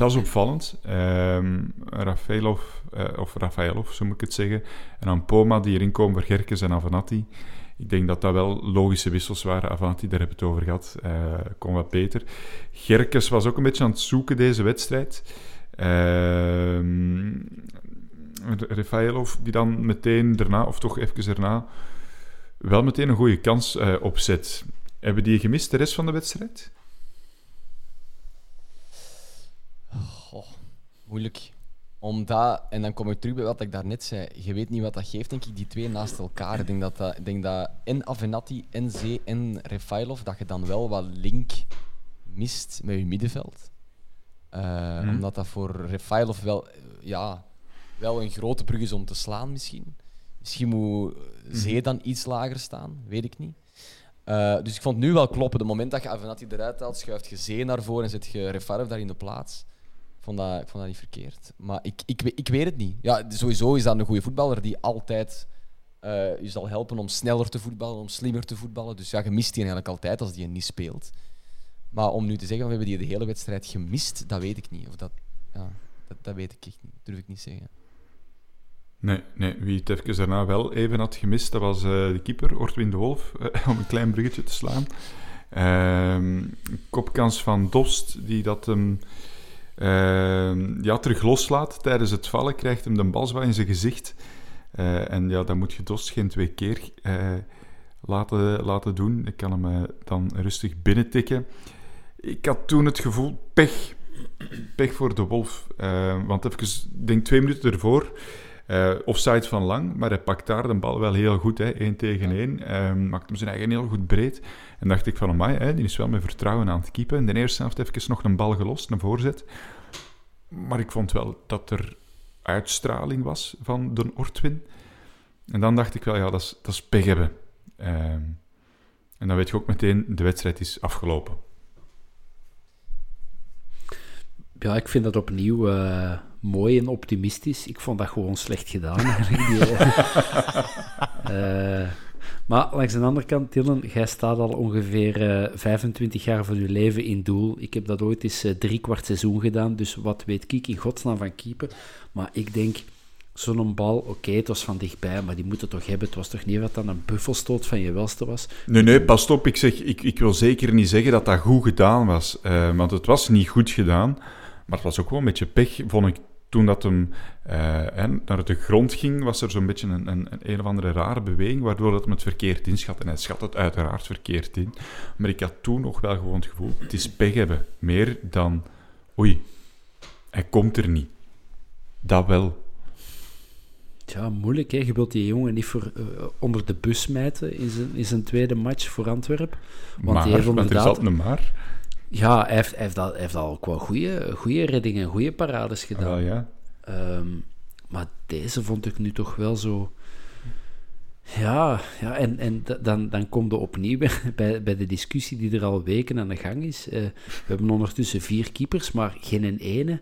Dat is opvallend. Um, Rafaelov, uh, of Rafaelov, zo moet ik het zeggen, en dan Poma die erin komen voor Gerkes en Avenatti. Ik denk dat dat wel logische wissels waren. Avanti, daar hebben we het over gehad. Uh, kon wat beter. Gerkes was ook een beetje aan het zoeken deze wedstrijd. Uh, Rafaelov, die dan meteen daarna, of toch even daarna, wel meteen een goede kans uh, opzet. Hebben die gemist de rest van de wedstrijd? Moeilijk omdat, en dan kom ik terug bij wat ik daarnet zei, je weet niet wat dat geeft, denk ik, die twee naast elkaar. Ik denk dat, dat, ik denk dat en Avenatti, en Zee, en Refailov, dat je dan wel wat link mist met je middenveld. Uh, hmm. Omdat dat voor Refailov wel, ja, wel een grote brug is om te slaan, misschien. Misschien moet Zee dan iets lager staan, weet ik niet. Uh, dus ik vond het nu wel kloppen. De moment dat je Avenatti eruit haalt, schuift je Zee naar voren en zet je Refailov daar in de plaats. Vond dat, ik vond dat niet verkeerd. Maar ik, ik, ik weet het niet. Ja, sowieso is dat een goede voetballer die altijd uh, je zal helpen om sneller te voetballen, om slimmer te voetballen. Dus ja, je mist die eigenlijk altijd als die niet speelt. Maar om nu te zeggen, we hebben die de hele wedstrijd gemist, dat weet ik niet. Of dat, ja, dat, dat weet ik echt niet. Durf ik niet zeggen. Nee, nee, wie het even daarna wel even had gemist, dat was uh, de keeper, Ortwin de Wolf, uh, om een klein bruggetje te slaan. Uh, kopkans van Dost, die dat hem... ja, terug loslaat tijdens het vallen, krijgt hem de bal in zijn gezicht. Uh, en ja, dan moet je Dost geen twee keer uh, laten, laten doen. Ik kan hem dan rustig binnentikken. Ik had toen het gevoel, pech. Pech voor de Wolf. want even, denk twee minuten ervoor, uh, offside van Lang, maar hij pakt daar de bal wel heel goed, hè, één tegen één. Um, maakt hem zijn eigen heel goed breed. En dacht ik van, amai, hè, die is wel met vertrouwen aan het keepen. In de eerste helft even nog een bal gelost, een voorzet. Maar ik vond wel dat er uitstraling was van de Ortwin. En dan dacht ik wel, ja, dat is, dat is pech hebben. Um, en dan weet je ook meteen, de wedstrijd is afgelopen. Ja, ik vind dat opnieuw... Uh mooi en optimistisch. Ik vond dat gewoon slecht gedaan. uh, maar langs de andere kant, Dylan, jij staat al ongeveer uh, 25 jaar van je leven in doel. Ik heb dat ooit eens uh, drie kwart seizoen gedaan, dus wat weet ik in godsnaam van keeper. Maar ik denk, zo'n bal, oké, okay, het was van dichtbij, maar die moeten toch hebben. Het was toch niet wat dan een buffelstoot van je welste was? Nee, nee, pas op. Ik, zeg, ik, ik wil zeker niet zeggen dat dat goed gedaan was. Uh, want het was niet goed gedaan. Maar het was ook wel een beetje pech, vond ik, toen dat hem uh, naar de grond ging, was er zo'n beetje een, een, een, een of andere rare beweging, waardoor dat hem het verkeerd inschat. En hij schat het uiteraard verkeerd in. Maar ik had toen nog wel gewoon het gevoel, het is pech hebben. Meer dan, oei, hij komt er niet. Dat wel. Ja, moeilijk. Hè? Je wilt die jongen niet voor, eh, onder de bus smijten in zijn, in zijn tweede match voor Antwerpen. Want maar, die heeft want er inderdaad... maar. Ja, hij heeft, hij heeft, al, hij heeft al ook wel goede, goede reddingen, goede parades gedaan. Wel, ja. Ehm, maar deze vond ik nu toch wel zo... Ja, ja en, en da- dan, dan komt er opnieuw bij, bij, de discussie die er al weken aan de gang is. Eh, we hebben ondertussen vier keepers, maar geen een ene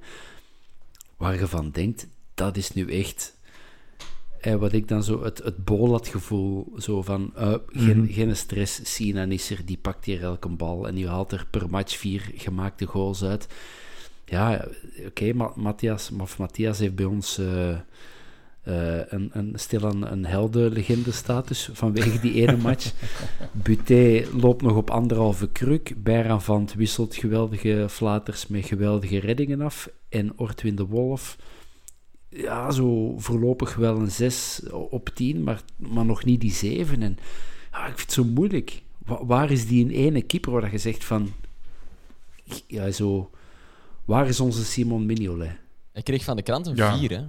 waar je van denkt, dat is nu echt... Eh, wat ik dan zo, het, het bolatgevoel, zo van, eh, geen, geen stress, Sinan is er, die pakt hier elke bal en die haalt er per match vier gemaakte goals uit. Ja, oké, Ma- Matthias, of Matthias heeft bij ons eh, een, een, stilaan een heldenlegende status vanwege die ene match. Buté loopt nog op anderhalve kruk. Bijraanvand wisselt geweldige flaters met geweldige reddingen af. En Ortwin de Wolf, ja, zo voorlopig wel een 6 op 10, maar, maar nog niet die 7. En ja, ik vind het zo moeilijk. Wa- waar is die in ene keeper waar je zegt van... Ja, zo... Waar is onze Simon Mignolet? Ik kreeg van de krant een Ja. 4, hè.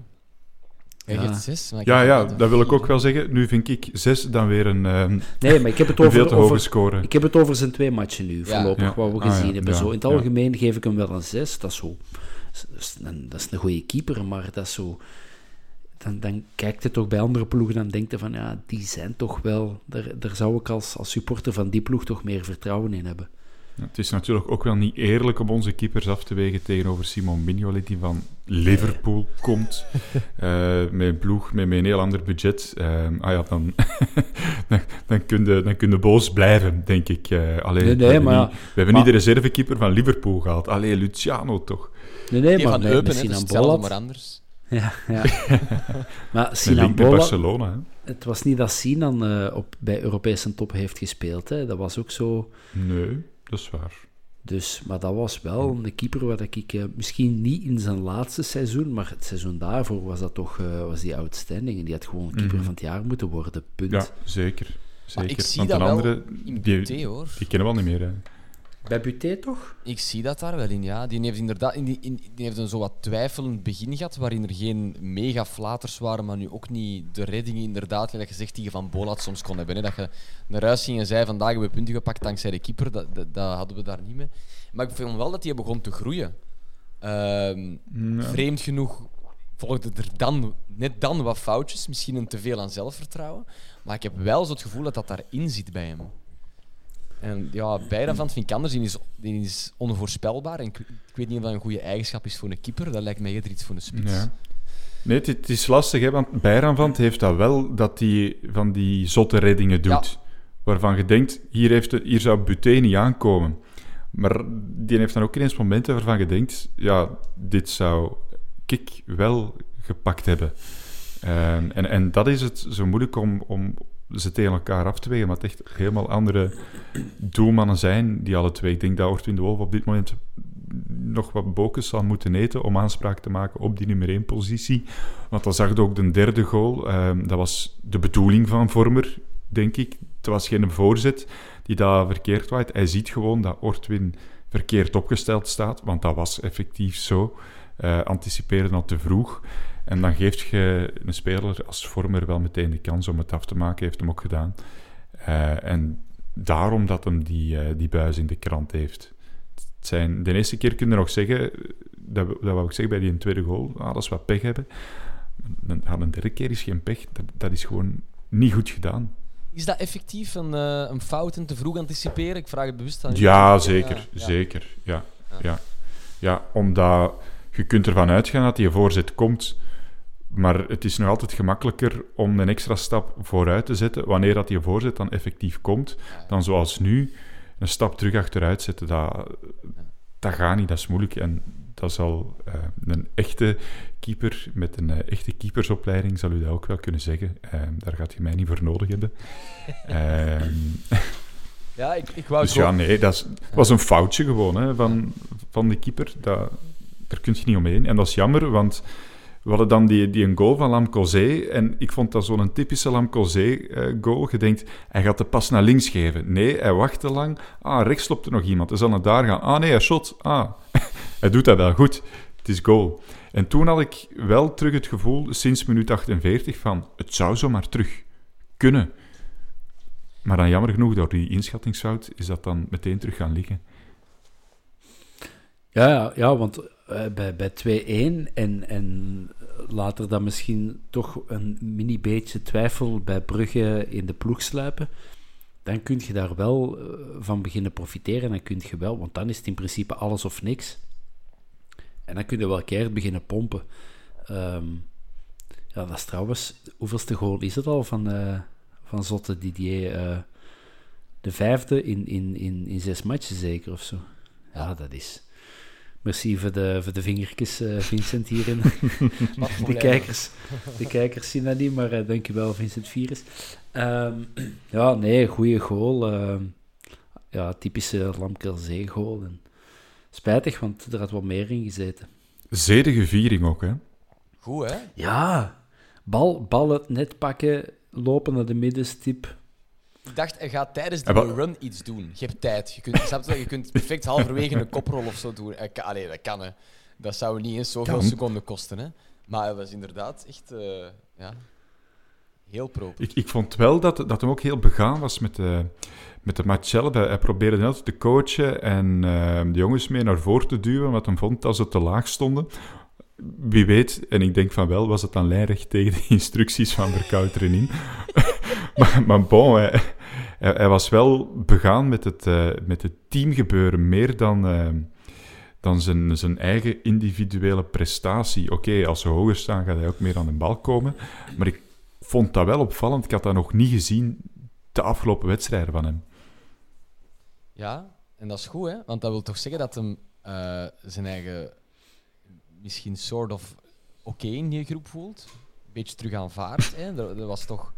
Hij Ja. geeft 6. Maar ik Ja, ja, dat wil ik ook wel zeggen. Nu vind ik zes dan weer een, ehm, Nee, maar ik heb het een veel over, te hoge over, score. ik heb het over zijn twee matchen nu, voorlopig, Ja. wat we Ah, ja. gezien hebben. Ja, Zo, in het ja. algemeen geef ik hem wel een 6. Dat is zo... Dat is een, dat is een goede keeper, maar dat is zo... Dan, dan kijkt het toch bij andere ploegen en denkt je van, ja, die zijn toch wel... Daar, daar zou ik als, als supporter van die ploeg toch meer vertrouwen in hebben. Het is natuurlijk ook wel niet eerlijk om onze keepers af te wegen tegenover Simon Mignolet, die van Liverpool komt, eh, met een ploeg met, met een heel ander budget. Ehm, ah ja, dan, dan, dan, kun je, dan kun je boos blijven, denk ik. Eh allee, Nee, nee, we hebben maar niet, ja, we hebben maar- niet de reservekeeper van Liverpool gehaald. Allee, Luciano toch. Nee, nee, Die maar van met, Eupen, is maar anders. Ja, ja. maar Sinan. Barcelona. Hè? Het was niet dat Sinan eh, op, bij Europese top heeft gespeeld. Hè. Dat was ook zo... Nee, dat is waar. Dus, maar dat was wel een keeper waar ik eh, misschien niet in zijn laatste seizoen, maar het seizoen daarvoor was dat toch eh, was die outstanding. En die had gewoon keeper Mhm. van het jaar moeten worden. Punt. Ja, zeker. Maar zeker. ik zie Want dat een wel andere, in die, Buté, hoor. die kennen we al niet meer. Hè. Bij Buté toch? Ik zie dat daar wel in, ja. Die heeft inderdaad in die, in, die heeft een zo wat twijfelend begin gehad, waarin er geen mega flaters waren, maar nu ook niet de reddingen, inderdaad, gelijk gezegd, die je van Bolat soms kon hebben. Hè. Dat je naar huis ging en zei, vandaag hebben we punten gepakt dankzij de keeper, dat, dat, dat hadden we daar niet mee. Maar ik vond wel dat die begon te groeien. Ehm, Ja. Vreemd genoeg volgden er dan, net dan wat foutjes, misschien een te veel aan zelfvertrouwen, maar ik heb wel zo het gevoel dat dat daarin zit bij hem. En ja, beide van vind ik anders. Die is, die is onvoorspelbaar. En ik, ik weet niet of dat een goede eigenschap is voor een keeper. Dat lijkt mij eerder iets voor een spits. Ja. Nee, het, het is lastig, hè, want Bijraanvand heeft dat wel, dat hij van die zotte reddingen doet. Waarvan je denkt, hier, heeft het, hier zou Buté niet aankomen. Maar die heeft dan ook ineens momenten waarvan je denkt, ja, dit zou Kik wel gepakt hebben. Ehm, en, en dat is het zo moeilijk om, om ze tegen elkaar af te wegen, maar het echt helemaal andere doelmannen zijn, die alle twee. Ik denk dat Ortwin de Wolf op dit moment nog wat bokens zal moeten eten om aanspraak te maken op die nummer 1 positie. Want dan zag je ook de derde goal. Ehm, dat was de bedoeling van Vormer, denk ik. Het was geen voorzet die daar verkeerd waait. Hij ziet gewoon dat Ortwin verkeerd opgesteld staat, want dat was effectief zo. Eh anticiperen al te vroeg. En dan geeft je een speler als Vormer wel meteen de kans om het af te maken. Heeft hem ook gedaan. Eh, en daarom dat hem die, eh, die buis in de krant heeft. Het zijn, de eerste keer kun je nog zeggen, dat, dat wou ik zeggen bij die tweede goal, ah, dat is wat pech hebben. Dan, ah, een derde keer is geen pech, dat, dat is gewoon niet goed gedaan. Is dat effectief een, eh, een fout en te vroeg anticiperen? Ik vraag het bewust aan u. Ja, zeker, Ja, ja. zeker, ja, ja. Ja, omdat je kunt ervan uitgaan dat die voorzet komt, maar het is nog altijd gemakkelijker om een extra stap vooruit te zetten wanneer dat die voorzet dan effectief komt, dan zoals nu een stap terug achteruit zetten. Dat, dat gaat niet, dat is moeilijk. En dat zal eh, een echte keeper met een eh, echte keepersopleiding, zal u dat ook wel kunnen zeggen. Eh, daar gaat je mij niet voor nodig hebben. Ehm, Ja, ik, ik wou dus gewoon- ja, nee, dat is- was een foutje gewoon hè, van, van de keeper. Dat, daar kun je niet omheen. En dat is jammer, want we hadden dan die, die een goal van Lamcozé. En ik vond dat zo'n typische Lamcozé-goal. Je denkt, hij gaat de pas naar links geven. Nee, hij wacht te lang. Ah, rechts loopt er nog iemand. Hij zal naar daar gaan. Ah, nee, hij shot. Ah, hij doet dat wel goed. Het het is goal. En toen had ik wel terug het gevoel, sinds minuut 48, van het zou zomaar terug kunnen. Maar dan jammer genoeg, door die inschattingsfout, is dat dan meteen terug gaan liggen. Ja, ja, want uh, bij, bij 2-1 en, en later dan misschien toch een mini beetje twijfel bij Brugge in de ploeg sluipen, dan kun je daar wel uh, van beginnen profiteren. Dan kun je wel, want dan is het in principe alles of niks. En dan kun je wel keer beginnen pompen. Um, ja, dat is trouwens, hoeveelste goal is het al van, uh, van Zotte Didier? de vijfde in, in, in, in zes matchen zeker of zo. Ja, dat is Merci voor de, voor de vingertjes, uh, Vincent, hierin. de, kijkers, de kijkers zien dat niet, maar uh, dankjewel, Vincent Virus. Um, ja, nee, goede goal. Uh, ja, typische Lamkelzee-goal. Spijtig, want er had wat meer in gezeten. Zedige viering ook, hè? Goed, hè? Ja. Bal, bal het net pakken, lopen naar de middenstip. Ik dacht, hij gaat tijdens de run iets doen. Je hebt tijd. Je kunt, je kunt perfect halverwege een koprol of zo doen. Allee, dat kan, hè. Dat zou niet eens zoveel seconden kosten, hè. Maar hij was inderdaad echt... Uh, ja, heel proper. Ik, ik vond wel dat, dat hem ook heel begaan was met de, met de match zelf. Hij, probeerde net te coachen en uh, de jongens mee naar voren te duwen, wat hem vond als ze te laag stonden. Wie weet, en ik denk van wel, was het dan lijrig tegen de instructies van Verkouteren in. maar, maar bon, hij, hij, was wel begaan met het, uh, met het teamgebeuren, meer dan, uh, dan zijn, zijn eigen individuele prestatie. Oké, als ze hoger staan, gaat hij ook meer aan de bal komen. Maar ik vond dat wel opvallend. Ik had dat nog niet gezien, de afgelopen wedstrijden van hem. Ja, en dat is goed, hè? Want dat wil toch zeggen dat hem uh, zijn eigen misschien soort of oké in die groep voelt. Een beetje terug aanvaardt. Hè? Was toch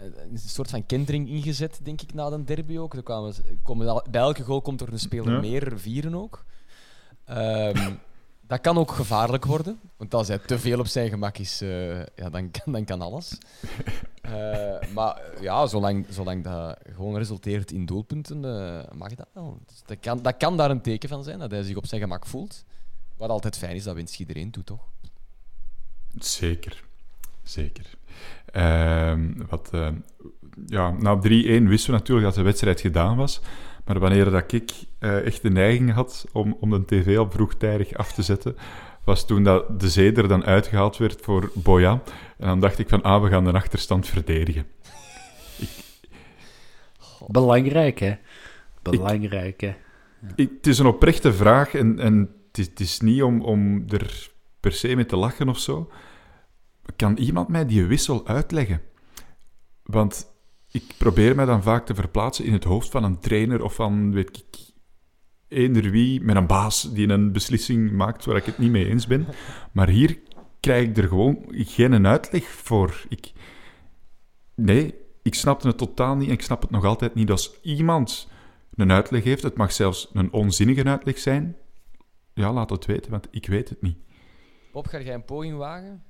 een soort van kentering ingezet, denk ik, na de derby ook. Er kwamen, komen, bij elke goal komt er een speler meer, vieren ook. Um, dat kan ook gevaarlijk worden, want als hij te veel op zijn gemak is, uh, ja, dan, kan, dan kan alles. Uh, maar ja, zolang, zolang dat gewoon resulteert in doelpunten, uh, mag dat wel. Dus dat, kan, dat kan daar een teken van zijn, dat hij zich op zijn gemak voelt. Wat altijd fijn is, dat wenst iedereen toe, toch? Zeker. Zeker. Ehm, wat, uh, ja, na 3-1 wisten we natuurlijk dat de wedstrijd gedaan was. Maar wanneer dat ik uh, echt de neiging had om, om de tv al vroegtijdig af te zetten, was toen dat de zee er dan uitgehaald werd voor Boya. En dan dacht ik van, ah, we gaan de achterstand verdedigen. ik... Belangrijk, hè? Belangrijk, hè? Ja. het is een oprechte vraag en, en het, is, het is niet om, om er per se mee te lachen of zo kan iemand mij die wissel uitleggen? Want ik probeer mij dan vaak te verplaatsen in het hoofd van een trainer of van, weet ik, eender wie, met een baas die een beslissing maakt waar ik het niet mee eens ben. Maar hier krijg ik er gewoon geen uitleg voor. Ik, nee, ik snapte het totaal niet en ik snap het nog altijd niet. Als iemand een uitleg heeft, het mag zelfs een onzinnige uitleg zijn, ja, laat het weten, want ik weet het niet. Bob, ga jij een poging wagen?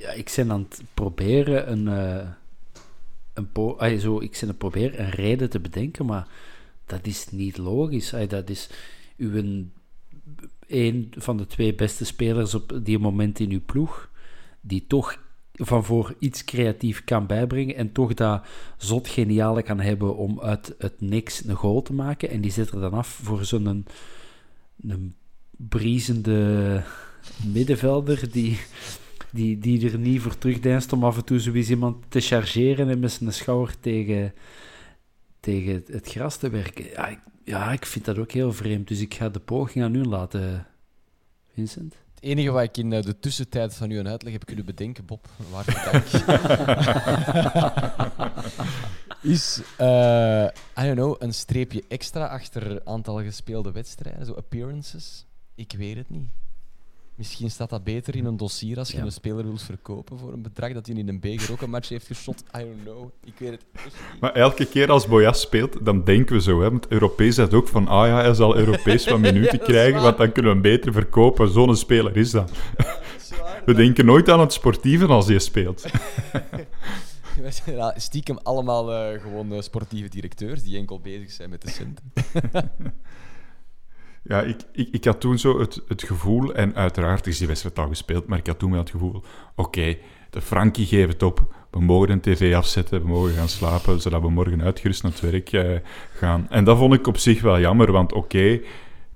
Ja, ik ben aan het proberen een, uh, een po ay, zo, ik ben het proberen een reden te bedenken, maar dat is niet logisch. Ay, dat is uw een van de twee beste spelers op die moment in uw ploeg, die toch van voor iets creatief kan bijbrengen en toch dat zot geniale kan hebben om uit het niks een goal te maken. En die zet er dan af voor zo'n een, een briezende middenvelder die die, die er niet voor terugdeinst om af en toe zoiets iemand te chargeren en met zijn schouder tegen, tegen het gras te werken. Ja ik, ja, ik vind dat ook heel vreemd. Dus ik ga de poging aan u laten, Vincent. Het enige wat ik in de tussentijd van uw uitleg heb kunnen bedenken, Bob, dank, is, uh, I don't know, een streepje extra achter aantal gespeelde wedstrijden, zo appearances. Ik weet het niet. Misschien staat dat beter in een dossier als je een speler wilt verkopen voor een bedrag dat hij in een beker ook een match heeft geschot. I don't know. Ik weet het echt niet. Maar elke keer als Boyas speelt, dan denken we zo. Hè? Want Europees zegt ook van, ah ja, hij zal Europees van minuten krijgen, want dan kunnen we hem beter verkopen. Zo'n speler is dat. we denken nooit aan het sportieve als hij speelt. stiekem allemaal uh, gewoon uh, sportieve directeurs die enkel bezig zijn met de centen. Ja, ik, ik, ik had toen zo het, het gevoel, en uiteraard is die wedstrijd al gespeeld, maar ik had toen wel het gevoel, oké, de Frankie geeft het op, we mogen een tv afzetten, we mogen gaan slapen, zodat we morgen uitgerust naar het werk eh, gaan. En dat vond ik op zich wel jammer, want oké,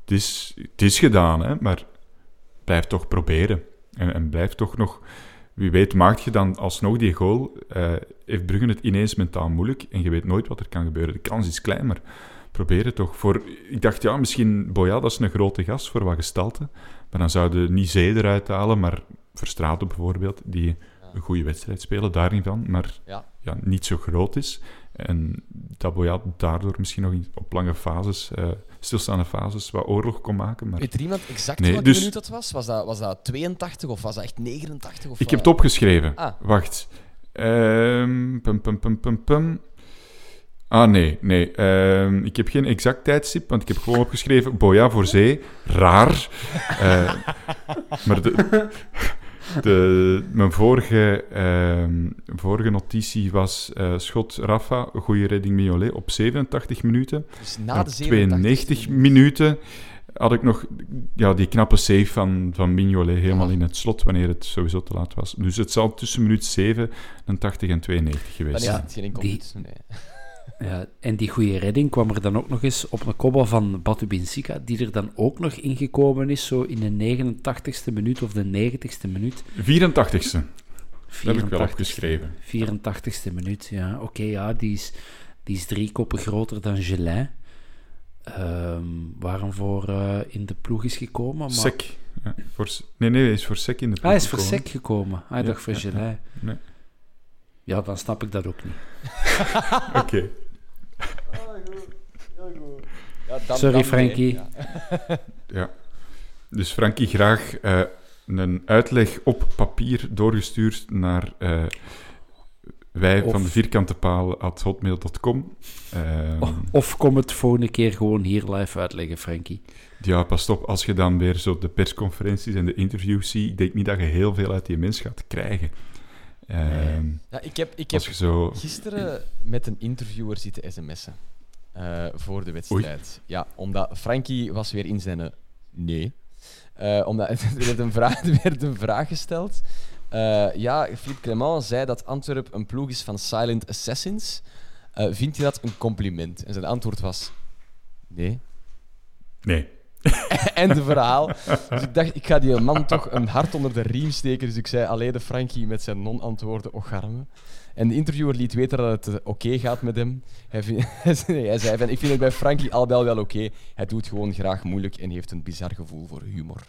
het, is, het is gedaan, hè, maar blijf toch proberen. En, en blijf toch nog... Wie weet maakt je dan alsnog die goal, eh, heeft Bruggen het ineens mentaal moeilijk en je weet nooit wat er kan gebeuren. De kans is klein, maar probeer het toch. Voor, ik dacht, ja, misschien Boya, dat is een grote gast voor wat gestalte. Maar dan zouden niet Zee eruit halen, maar Verstraten bijvoorbeeld, die een goede wedstrijd spelen, daarin van, maar Ja. ja, niet zo groot is. En dat Boya daardoor misschien nog op lange fases, eh, stilstaande fases, wat oorlog kon maken. Maar Weet er iemand exact Nee, welke dus- minuut dat was? Was dat, was dat 82 of was dat echt 89? Of, ik heb het opgeschreven. Ah. Wacht. Ehm, pum, pum, pum, pum, pum. Ah, nee, nee. Ehm, ik heb geen exact tijdstip, want ik heb gewoon opgeschreven Boya voor zee. Raar. Eh, maar de, de, mijn vorige, ehm, vorige notitie was eh, schot Rafa, goede redding Mignolet op 87 minuten. Dus na de 92 87 minuten had ik nog ja, die knappe save van, van Mignolet helemaal in het slot, wanneer het sowieso te laat was. Dus het zal tussen minuut 87 en 92 Dan geweest zijn. het geen enkel die-. Ja, en die goede redding kwam er dan ook nog eens op een kopbal van Batu Binsika, die er dan ook nog ingekomen is, zo in de 89ste minuut of de 90ste minuut. 84ste, dat heb ik wel 84ste opgeschreven. 84ste minuut, ja. Oké, ja, die is, die is drie koppen groter dan Gelin. Ehm waarom voor eh, in de ploeg is gekomen. Maar... Sec. Ja, voor, nee, nee, hij is voor Sec in de Ah, hij is voor. Sec gekomen. Hij Ja, dacht voor ja, ja. Gelin. Nee. Ja, dan snap ik dat ook niet. Oké. Ja, dan- Sorry, dan Frankie. ja. Ja. Dus Frankie, graag eh, een uitleg op papier doorgestuurd naar eh, wij Of- van de vierkante paal at hotmail.com. Ehm, Of kom het volgende keer gewoon hier live uitleggen, Frankie. Ja, pas op, als je dan weer zo de persconferenties en de interviews ziet, ik denk niet dat je heel veel uit die mens gaat krijgen. Ehm, Ja, ik heb, ik heb zo... gisteren met een interviewer zitten sms'en eh, voor de wedstrijd. Ja, omdat Frankie was weer in zijn eh, nee. Eh, omdat er werd een vraag, er werd een vraag gesteld. Ja, Philippe Clement zei dat Antwerp een ploeg is van silent assassins. Vindt hij dat een compliment? En zijn antwoord was nee. Nee. Einde verhaal. Dus ik dacht, ik ga die man toch een hart onder de riem steken. Dus ik zei alleen de Frankie met zijn non-antwoorden ocharme. En de interviewer liet weten dat het eh, oké gaat met hem. Hij, hij zei van, ik vind het bij Frankie al wel oké. Hij doet gewoon graag moeilijk en heeft een bizar gevoel voor humor.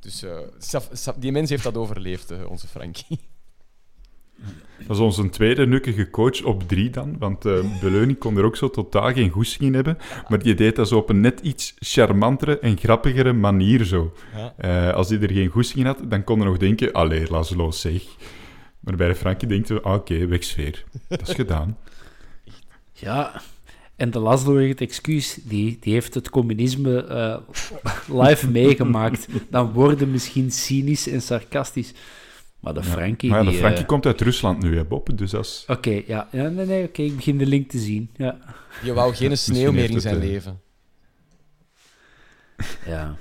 Dus eh, die mens heeft dat overleefd, eh, onze Frankie. Dat is onze tweede nukkige coach op drie dan, want eh Beleuning kon er ook zo totaal geen goesting in hebben, maar die deed dat zo op een net iets charmantere en grappigere manier zo. Ja. Eh, als hij er geen goesting in had, dan kon hij nog denken, allee, Laszlo, zeg. Maar bij de Frankie denkt hij, ah, oké, wegsfeer. Dat is gedaan. Ja, en de Laszlo heeft het excuus, die, die heeft het communisme eh, live meegemaakt. Dan worden misschien cynisch en sarcastisch. Maar de Frankie... maar ja, de die, Frankie eh, komt uit Rusland nu, hè, Bob, dus dat is... Oké, ja. ja. Nee, nee, oké, ik begin de link te zien. Ja. Je wou geen sneeuw meer in zijn eh, leven. ja.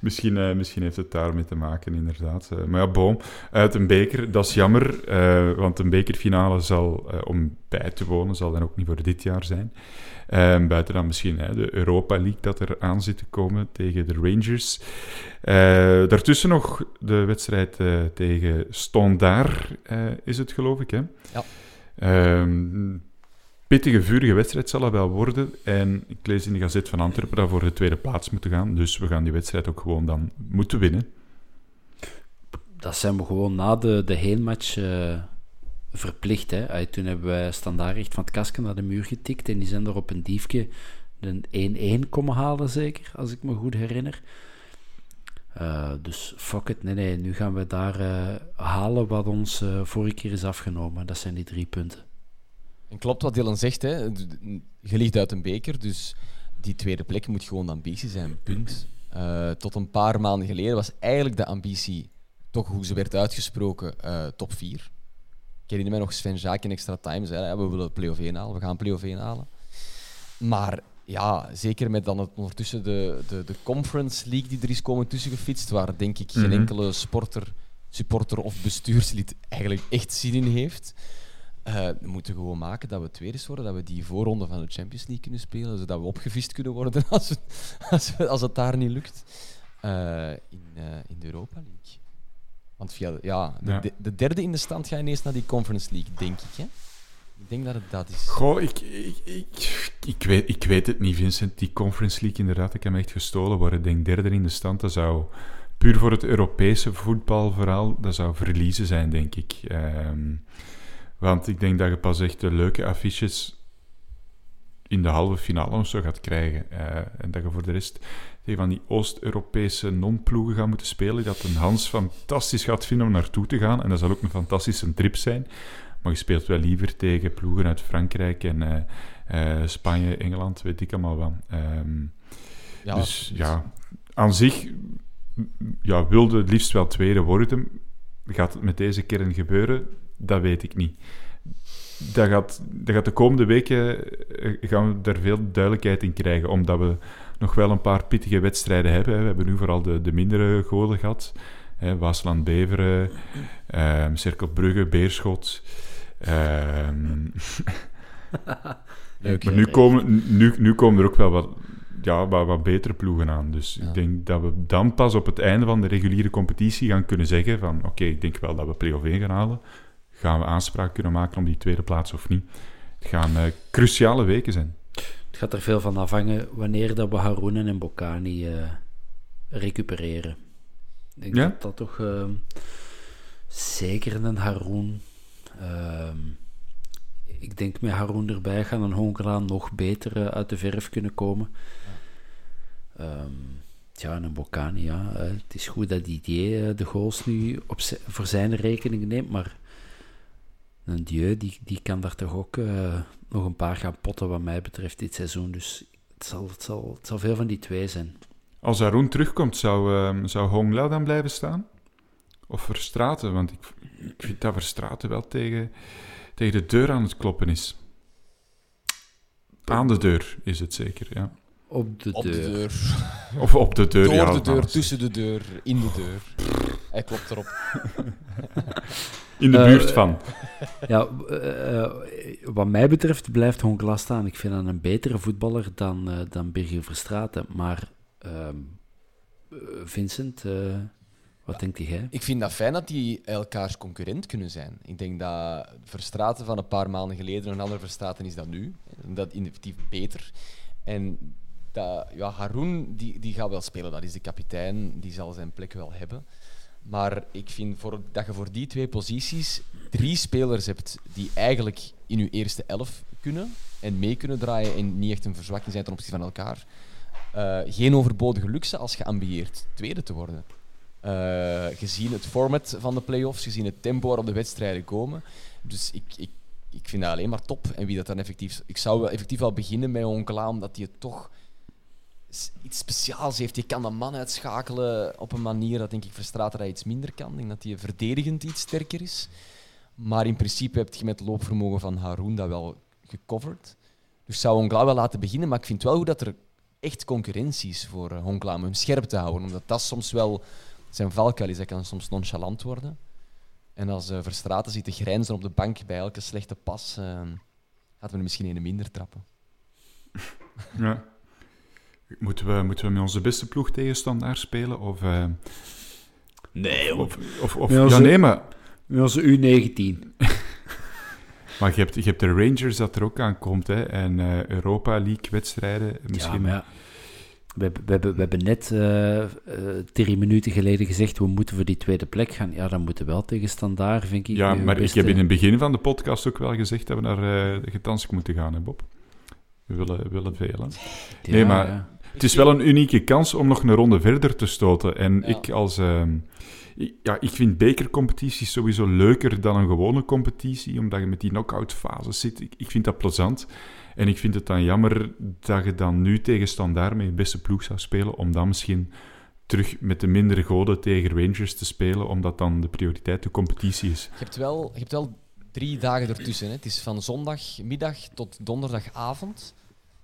Misschien, eh, misschien heeft het daarmee te maken, inderdaad. Eh, maar ja, boom. Uit een beker, dat is jammer, eh, want een bekerfinale zal, eh, om bij te wonen, zal dan ook niet voor dit jaar zijn. Eh, buiten dan misschien hè, de Europa League dat er aan zit te komen tegen de Rangers. Eh, daartussen nog de wedstrijd eh, tegen Standard, eh, is het geloof ik, hè? Ja. Ehm, pittige, vurige wedstrijd zal het wel worden. En ik lees in de Gazet van Antwerpen dat we voor de tweede plaats moeten gaan. Dus we gaan die wedstrijd ook gewoon dan moeten winnen. Dat zijn we gewoon na de, de heenmatch eh, verplicht. Hè. Toen hebben wij standaard echt van het kasken naar de muur getikt. En die zijn er op een diefje een 1-1 komen halen, zeker, als ik me goed herinner. Eh, dus fuck it, nee, nee, nu gaan we daar eh, halen wat ons eh, vorige keer is afgenomen. Dat zijn die drie punten. En klopt wat Dylan zegt, hè. je ligt uit een beker, dus die tweede plek moet gewoon de ambitie zijn, punt. Tot een paar maanden geleden was eigenlijk de ambitie, toch hoe ze werd uitgesproken, top 4. Ik herinner mij nog Sven Jaak in Extra Time zei, hè, we willen play-off 1 halen, we gaan play-off 1 halen. Maar ja, zeker met dan het, ondertussen de, de, de Conference League die er is komen tussen gefietst, waar denk ik geen Mhm. enkele sporter, supporter of bestuurslid eigenlijk echt zin in heeft. Eh, we moeten gewoon maken dat we tweede worden, dat we die voorronde van de Champions League kunnen spelen, zodat we opgevist kunnen worden als het, als, we- als het daar niet lukt eh, in, eh, in de Europa League. Want via, de- ja, de, Ja. de- de derde in de stand ga je ineens naar die Conference League, denk ik. Hè? Ik denk dat het dat is. Goh, ik, ik, ik, ik, weet, ik weet het niet, Vincent. Die Conference League, inderdaad, ik heb echt gestolen worden. Ik denk derde in de stand, dat zou puur voor het Europese voetbalverhaal, dat zou verliezen zijn, denk ik. Ehm, want ik denk dat je pas echt de leuke affiches in de halve finale of zo gaat krijgen. Eh, en dat je voor de rest tegen van die Oost-Europese non-ploegen gaat moeten spelen. Dat een Hans fantastisch gaat vinden om naartoe te gaan. En dat zal ook een fantastische trip zijn. Maar je speelt wel liever tegen ploegen uit Frankrijk en eh, eh, Spanje, Engeland, weet ik allemaal wat. Ehm, Ja, dus ja, aan zich ja, wilde het liefst wel tweede worden. Gaat het met deze kern gebeuren? Dat weet ik niet. Dat gaat, dat gaat de komende weken eh, gaan we daar veel duidelijkheid in krijgen, omdat we nog wel een paar pittige wedstrijden hebben. We hebben nu vooral de, de mindere golen gehad. Hè, Waasland-Beveren, ehm Cirkel Brugge, Beerschot. ehm, Leuk, maar nu komen, nu, nu komen er ook wel wat, ja, wat, wat betere ploegen aan. Dus Ja. ik denk dat we dan pas op het einde van de reguliere competitie gaan kunnen zeggen van oké, ik denk wel dat we play-off 1 gaan halen. Gaan we aanspraak kunnen maken om die tweede plaats of niet? Het gaan eh, cruciale weken zijn. Gaat er veel van afhangen wanneer dat we Haroun en Bocani eh, recupereren. Ik denk Ja? dat dat toch ehm, zeker een Haroun. ehm, ik denk met Haroun erbij gaan een Hongerlaan nog beter eh, uit de verf kunnen komen. Ehm, ja, en een Bocani, ja. eh, het is goed dat Didier de goals nu op voor zijn rekening neemt, maar een Dieu, die, die kan daar toch ook eh, nog een paar gaan potten wat mij betreft dit seizoen. Dus het zal, het zal, het zal veel van die twee zijn. Als Arun terugkomt, zou, ehm zou Hongla dan blijven staan? Of Verstraten? Want ik, ik vind dat Verstraten wel tegen, tegen de deur aan het kloppen is. Aan de deur is het zeker, ja. Op de Op deur. de deur. Of op de deur, Door ja. de deur, tussen de deur, in de deur. Hij klopt erop. In de Eh, buurt van. Ja, eh, eh, wat mij betreft blijft Honkla staan. Ik vind hem een betere voetballer dan, eh dan Birger Verstraeten. Maar ehm, eh, Vincent, wat denkt jij? Ik vind dat fijn dat die elkaars concurrent kunnen zijn. Ik denk dat Verstraten van een paar maanden geleden een ander Verstraten is dan nu. Dat ineffectief beter. En dat, ja, Haroun die, die gaat wel spelen. Dat is de kapitein. Die zal zijn plek wel hebben. Maar ik vind voor, dat je voor die twee posities drie spelers hebt die eigenlijk in je eerste elf kunnen en mee kunnen draaien en niet echt een verzwakking zijn ten opzichte van elkaar. Eh, geen overbodige luxe als je ambieert tweede te worden. Eh, gezien het format van de play-offs, gezien het tempo waarop de wedstrijden komen. Dus ik, ik, ik vind dat alleen maar top. En wie dat dan effectief... Ik zou wel effectief wel beginnen met Onkela, omdat hij het toch iets speciaals heeft. Je kan de man uitschakelen op een manier dat denk ik Verstraeten dat iets minder kan. Ik denk dat hij verdedigend iets sterker is. Maar in principe heb je met het loopvermogen van Haroun dat wel gecoverd. Dus zou Onkela wel laten beginnen, maar ik vind wel goed dat er echt concurrentie is voor uh, Honkla om hem scherp te houden. Omdat dat soms wel zijn valkuil is. Hij kan soms nonchalant worden. En als uh, Verstraten zit te grijnzen op de bank bij elke slechte pas, uh, gaat er misschien een minder trappen. Ja. Moeten we, moeten we met onze beste ploeg tegenstandaar spelen? Of, uh, Nee, of, of, of Ja, nee, maar, Met onze U19. maar je, hebt, je hebt de Rangers dat er ook aan komt. Hè, en eh, Europa League wedstrijden. Misschien. Ja, maar ja. We, hebben- we, hebben, we hebben net eh, eh, drie minuten geleden gezegd, we moeten voor die tweede plek gaan. Ja, dan moeten we wel tegen standaard, vind ik. Ja, maar ik heb in het begin van de podcast ook wel gezegd dat we naar uh, Getansk moeten gaan, hè, Bob? We willen, willen veel, hè? Ja, nee, maar- ja. Het is wel een unieke kans om nog een ronde verder te stoten. En Ja. ik als... ehm, ja, ik vind bekercompetities sowieso leuker dan een gewone competitie, omdat je met die knock-out fases zit. Ik, ik vind dat plezant. En ik vind het dan jammer dat je dan nu tegen Standaard met je beste ploeg zou spelen, om dan misschien terug met de mindere goden tegen Rangers te spelen, omdat dan de prioriteit de competitie is. Je hebt wel, je hebt wel drie dagen ertussen. Hè. Het is van zondagmiddag tot donderdagavond.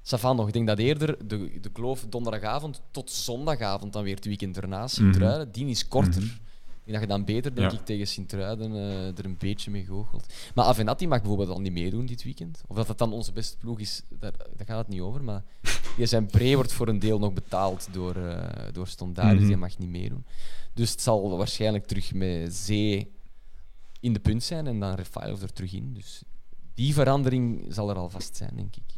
Savan nog. Ik denk dat eerder de, de kloof donderdagavond tot zondagavond dan weer het weekend erna Sint-Truiden, die is korter. Ik denk dat je dan beter, denk Ja. ik, tegen Sint-Truiden eh, er een beetje mee goochelt. Maar Avenatti mag bijvoorbeeld dan niet meedoen dit weekend. Of dat dat dan onze beste ploeg is, daar, daar gaat het niet over. Maar die zijn pre wordt voor een deel nog betaald door, eh door Stondard, dus die Mhm. mag niet meedoen. Dus het zal waarschijnlijk terug met Zee in de punt zijn en dan Rafael er terug in. Dus die verandering zal er al vast zijn, denk ik.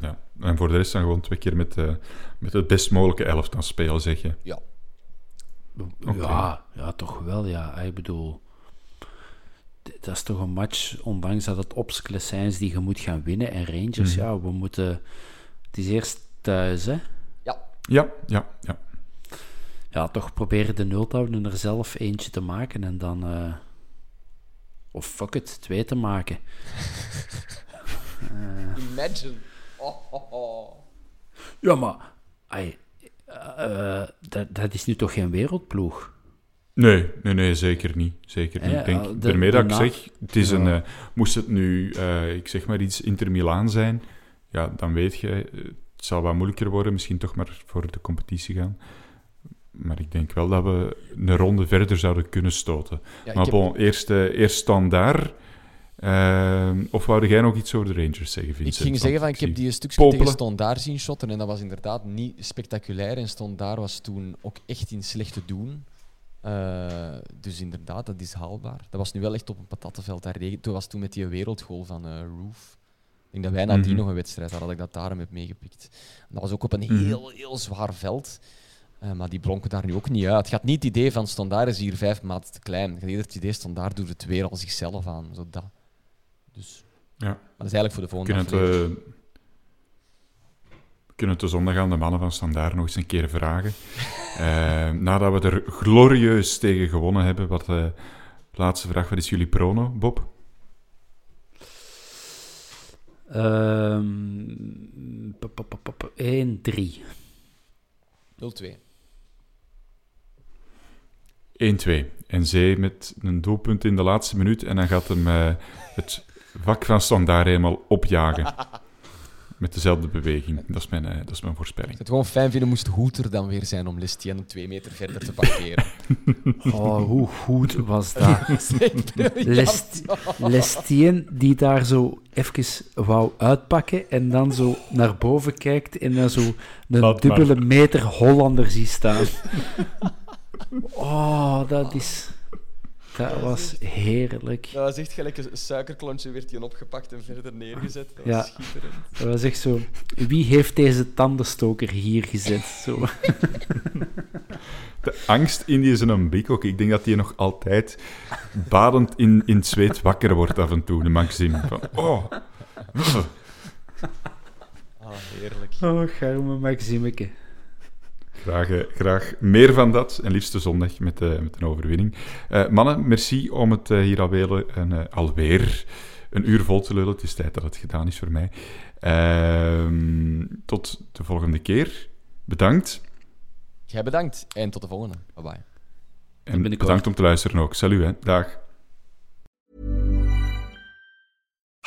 Ja. En voor de rest dan gewoon twee keer met, eh, met het best mogelijke elftal spelen, zeg je. Ja. Ja, ja, toch wel, ja. Ik bedoel, dat is toch een match, ondanks dat het Opskles zijn die je moet gaan winnen. En Rangers, Mhm. ja, we moeten... Het is eerst thuis, hè. Ja, Ja, ja, ja. Ja, toch proberen de nul te houden en er zelf eentje te maken en dan... eh, of fuck it, twee te maken. imagine. Ja, maar... ai, eh, dat, dat is nu toch geen wereldploeg? Nee, nee, nee, zeker niet. Zeker niet. Ja, ik denk, de- daarmee dat ik zeg, het is Ja. een, eh, moest het nu, eh, ik zeg maar iets Inter Milaan zijn, ja, dan weet je, het zal wat moeilijker worden, misschien toch maar voor de competitie gaan. Maar ik denk wel dat we een ronde verder zouden kunnen stoten. Ja, maar heb- bon, eerst, eh, eerst standaard. Eh, of wou jij nog iets over de Rangers zeggen, Ik ging zeggen van, ik heb die stukje popelen. tegen Stondard zien shotten en dat was inderdaad niet spectaculair. En Stondard was toen ook echt in slecht te doen. Eh, dus inderdaad, dat is haalbaar. Dat was nu wel echt op een patattenveld. Daar regen- Toen was toen met die wereldgoal van eh, Roof. Ik denk dat wij nadien Mhm. nog een wedstrijd hadden, dat ik dat daarom heb meegepikt. Dat was ook op een Mhm. heel, heel zwaar veld. Eh, maar die blonken daar nu ook niet uit. Het gaat niet het idee van Stondard is hier vijf maten te klein. Het idee Stondard doet het weer al zichzelf aan. Zo dat. Dus, Ja. Maar dat is eigenlijk voor de volgende Kunnen aflevering. eh, we kunnen het de zondag aan de mannen van Standaard nog eens een keer vragen. Eh, nadat we er glorieus tegen gewonnen hebben. Wat, eh, laatste vraag, wat is jullie prono, Bob? Ehm, pop, pop, pop, pop, 1-3. 0-2. 1-2. En Zee met een doelpunt in de laatste minuut. En dan gaat hem het vak van Standaard helemaal opjagen. Met dezelfde beweging. Dat is mijn, eh, dat is mijn voorspelling. Ik zou het gewoon fijn vinden moest Hoeter dan weer zijn om Lestien twee meter verder te parkeren. Oh, hoe goed was dat? Lest, Lestien die daar zo even wou uitpakken en dan zo naar boven kijkt en dan zo een Laat maar. dubbele meter Hollander ziet staan. Oh, dat is... Dat was heerlijk. Dat was echt gelijk een suikerklontje, werd hij opgepakt en verder neergezet. Dat Ja. was schitterend. Dat was echt zo... Wie heeft deze tandenstoker hier gezet? Zo. De angst in die zijn blik ook. Ik denk dat hij nog altijd badend in, in het zweet wakker wordt af en toe, de Maxime. Van, oh. Ah, heerlijk. Oh, garme Maximeke. Graag, eh, graag meer van dat. En liefst de zondag met, eh, met een overwinning. Eh, mannen, merci om het hier alweer, een, eh, alweer een uur vol te lullen. Het is tijd dat het gedaan is voor mij. Ehm, tot de volgende keer. Bedankt. Jij bedankt en tot de volgende. Bye bye. En bedankt om te luisteren ook. Salut, hè. Dag.